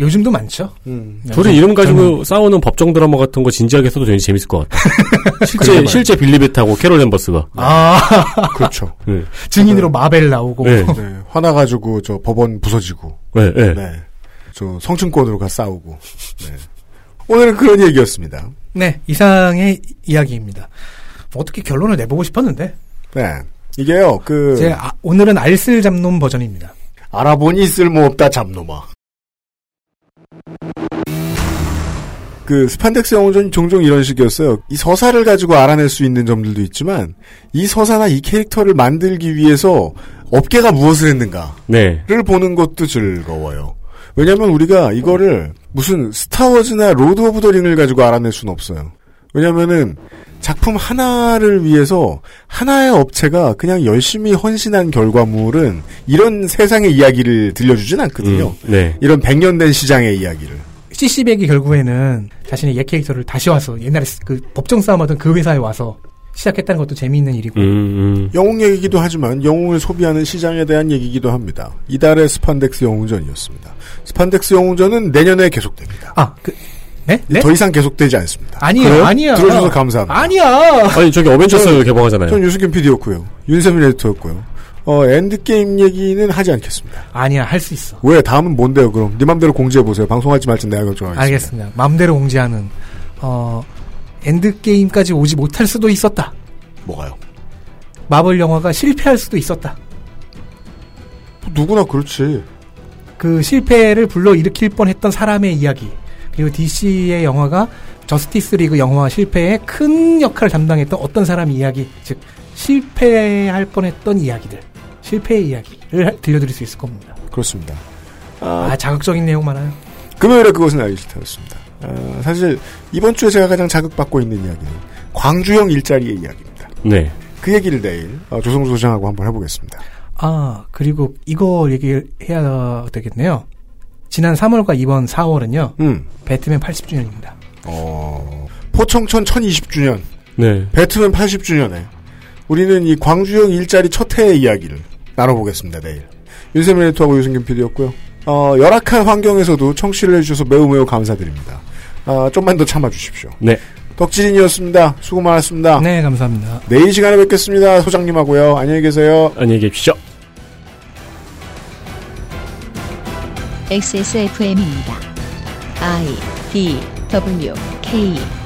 요즘도 많죠. 음. 둘이 이름 가지고 싸우는 법정 드라마 같은 거 진지하게 써도 되게 재밌을 것 같아. 실제, 실제 빌리벳하고 캐롤 댄버스가. 아, 그렇죠. 네. 증인으로 마벨 나오고. 네. 네. 화나가지고 저 법원 부서지고. 네, 네. 저 성층권으로 가 싸우고. 네. 오늘은 그런 얘기였습니다. 네, 이상의 이야기입니다. 어떻게 결론을 내보고 싶었는데. 네. 이게요, 그. 제 아- 오늘은 알쓸 잡놈 버전입니다. 알아보니 쓸모없다 잡놈아. 그 스판덱스 영웅전이 종종 이런 식이었어요. 이 서사를 가지고 알아낼 수 있는 점들도 있지만 이 서사나 이 캐릭터를 만들기 위해서 업계가 무엇을 했는가를 네. 보는 것도 즐거워요. 왜냐하면 우리가 이거를 무슨 스타워즈나 Lord of the Ring을 가지고 알아낼 수는 없어요. 왜냐면은 작품 하나를 위해서 하나의 업체가 그냥 열심히 헌신한 결과물은 이런 세상의 이야기를 들려주진 않거든요. 음, 네. 이런 100년 된 시장의 이야기를. CC벡이 결국에는 자신의 옛 캐릭터를 다시 와서 옛날에 그 법정 싸움하던 그 회사에 와서 시작했다는 것도 재미있는 일이고. 음, 영웅 얘기기도 하지만 영웅을 소비하는 시장에 대한 얘기기도 합니다. 이달의 스판덱스 영웅전이었습니다. 스판덱스 영웅전은 내년에 계속됩니다. 아, 그, 네? 네? 더 이상 계속되지 않습니다. 아니에요, 그래요? 아니야. 들어주셔서 감사합니다. 아니야! 아니, 저기 어벤져스 전- 개봉하잖아요. 전 유승균 PD였고요. 윤세민 에디터였고요. 어, End Game 얘기는 하지 않겠습니다. 아니야, 할 수 있어. 왜? 다음은 뭔데요, 그럼? 네 맘대로 공지해 보세요. 방송할지 말지 내가 결정하겠습니다. 알겠습니다. 마음대로 공지하는, 어, End Game까지 오지 못할 수도 있었다. 뭐가요? 마블 영화가 실패할 수도 있었다. 누구나 그렇지. 그 실패를 불러 일으킬 뻔했던 사람의 이야기. 그리고 DC의 영화가 저스티스 리그 영화 실패에 큰 역할을 담당했던 어떤 사람 이야기. 즉, 실패할 뻔했던 이야기들. 실패의 이야기를 하- 들려드릴 수 있을 겁니다. 그렇습니다. 아, 자극적인 내용 많아요. 금요일에 그것은 알기 싫다였습니다. 아, 사실, 이번 주에 제가 가장 자극받고 있는 이야기는 광주형 일자리의 이야기입니다. 네. 그 얘기를 내일 어, 조성수 소장하고 한번 해보겠습니다. 아, 그리고 이거 얘기해야 되겠네요. 지난 3월과 이번 4월은요. 음. 배트맨 80주년입니다. 어, 포청천 1020주년. 네. 배트맨 80주년에 우리는 이 광주형 일자리 첫 해의 이야기를 나눠보겠습니다, 내일. 윤세민 에디터하고 유승균 PD였고요. 어, 열악한 환경에서도 청취를 해주셔서 매우 매우 감사드립니다. 아, 좀만 더 참아주십시오. 네. 덕질인이었습니다. 수고 많았습니다. 네, 감사합니다. 내일 시간에 뵙겠습니다. 소장님하고요. 안녕히 계세요. 안녕히 계십시오. XSFM입니다. I D W K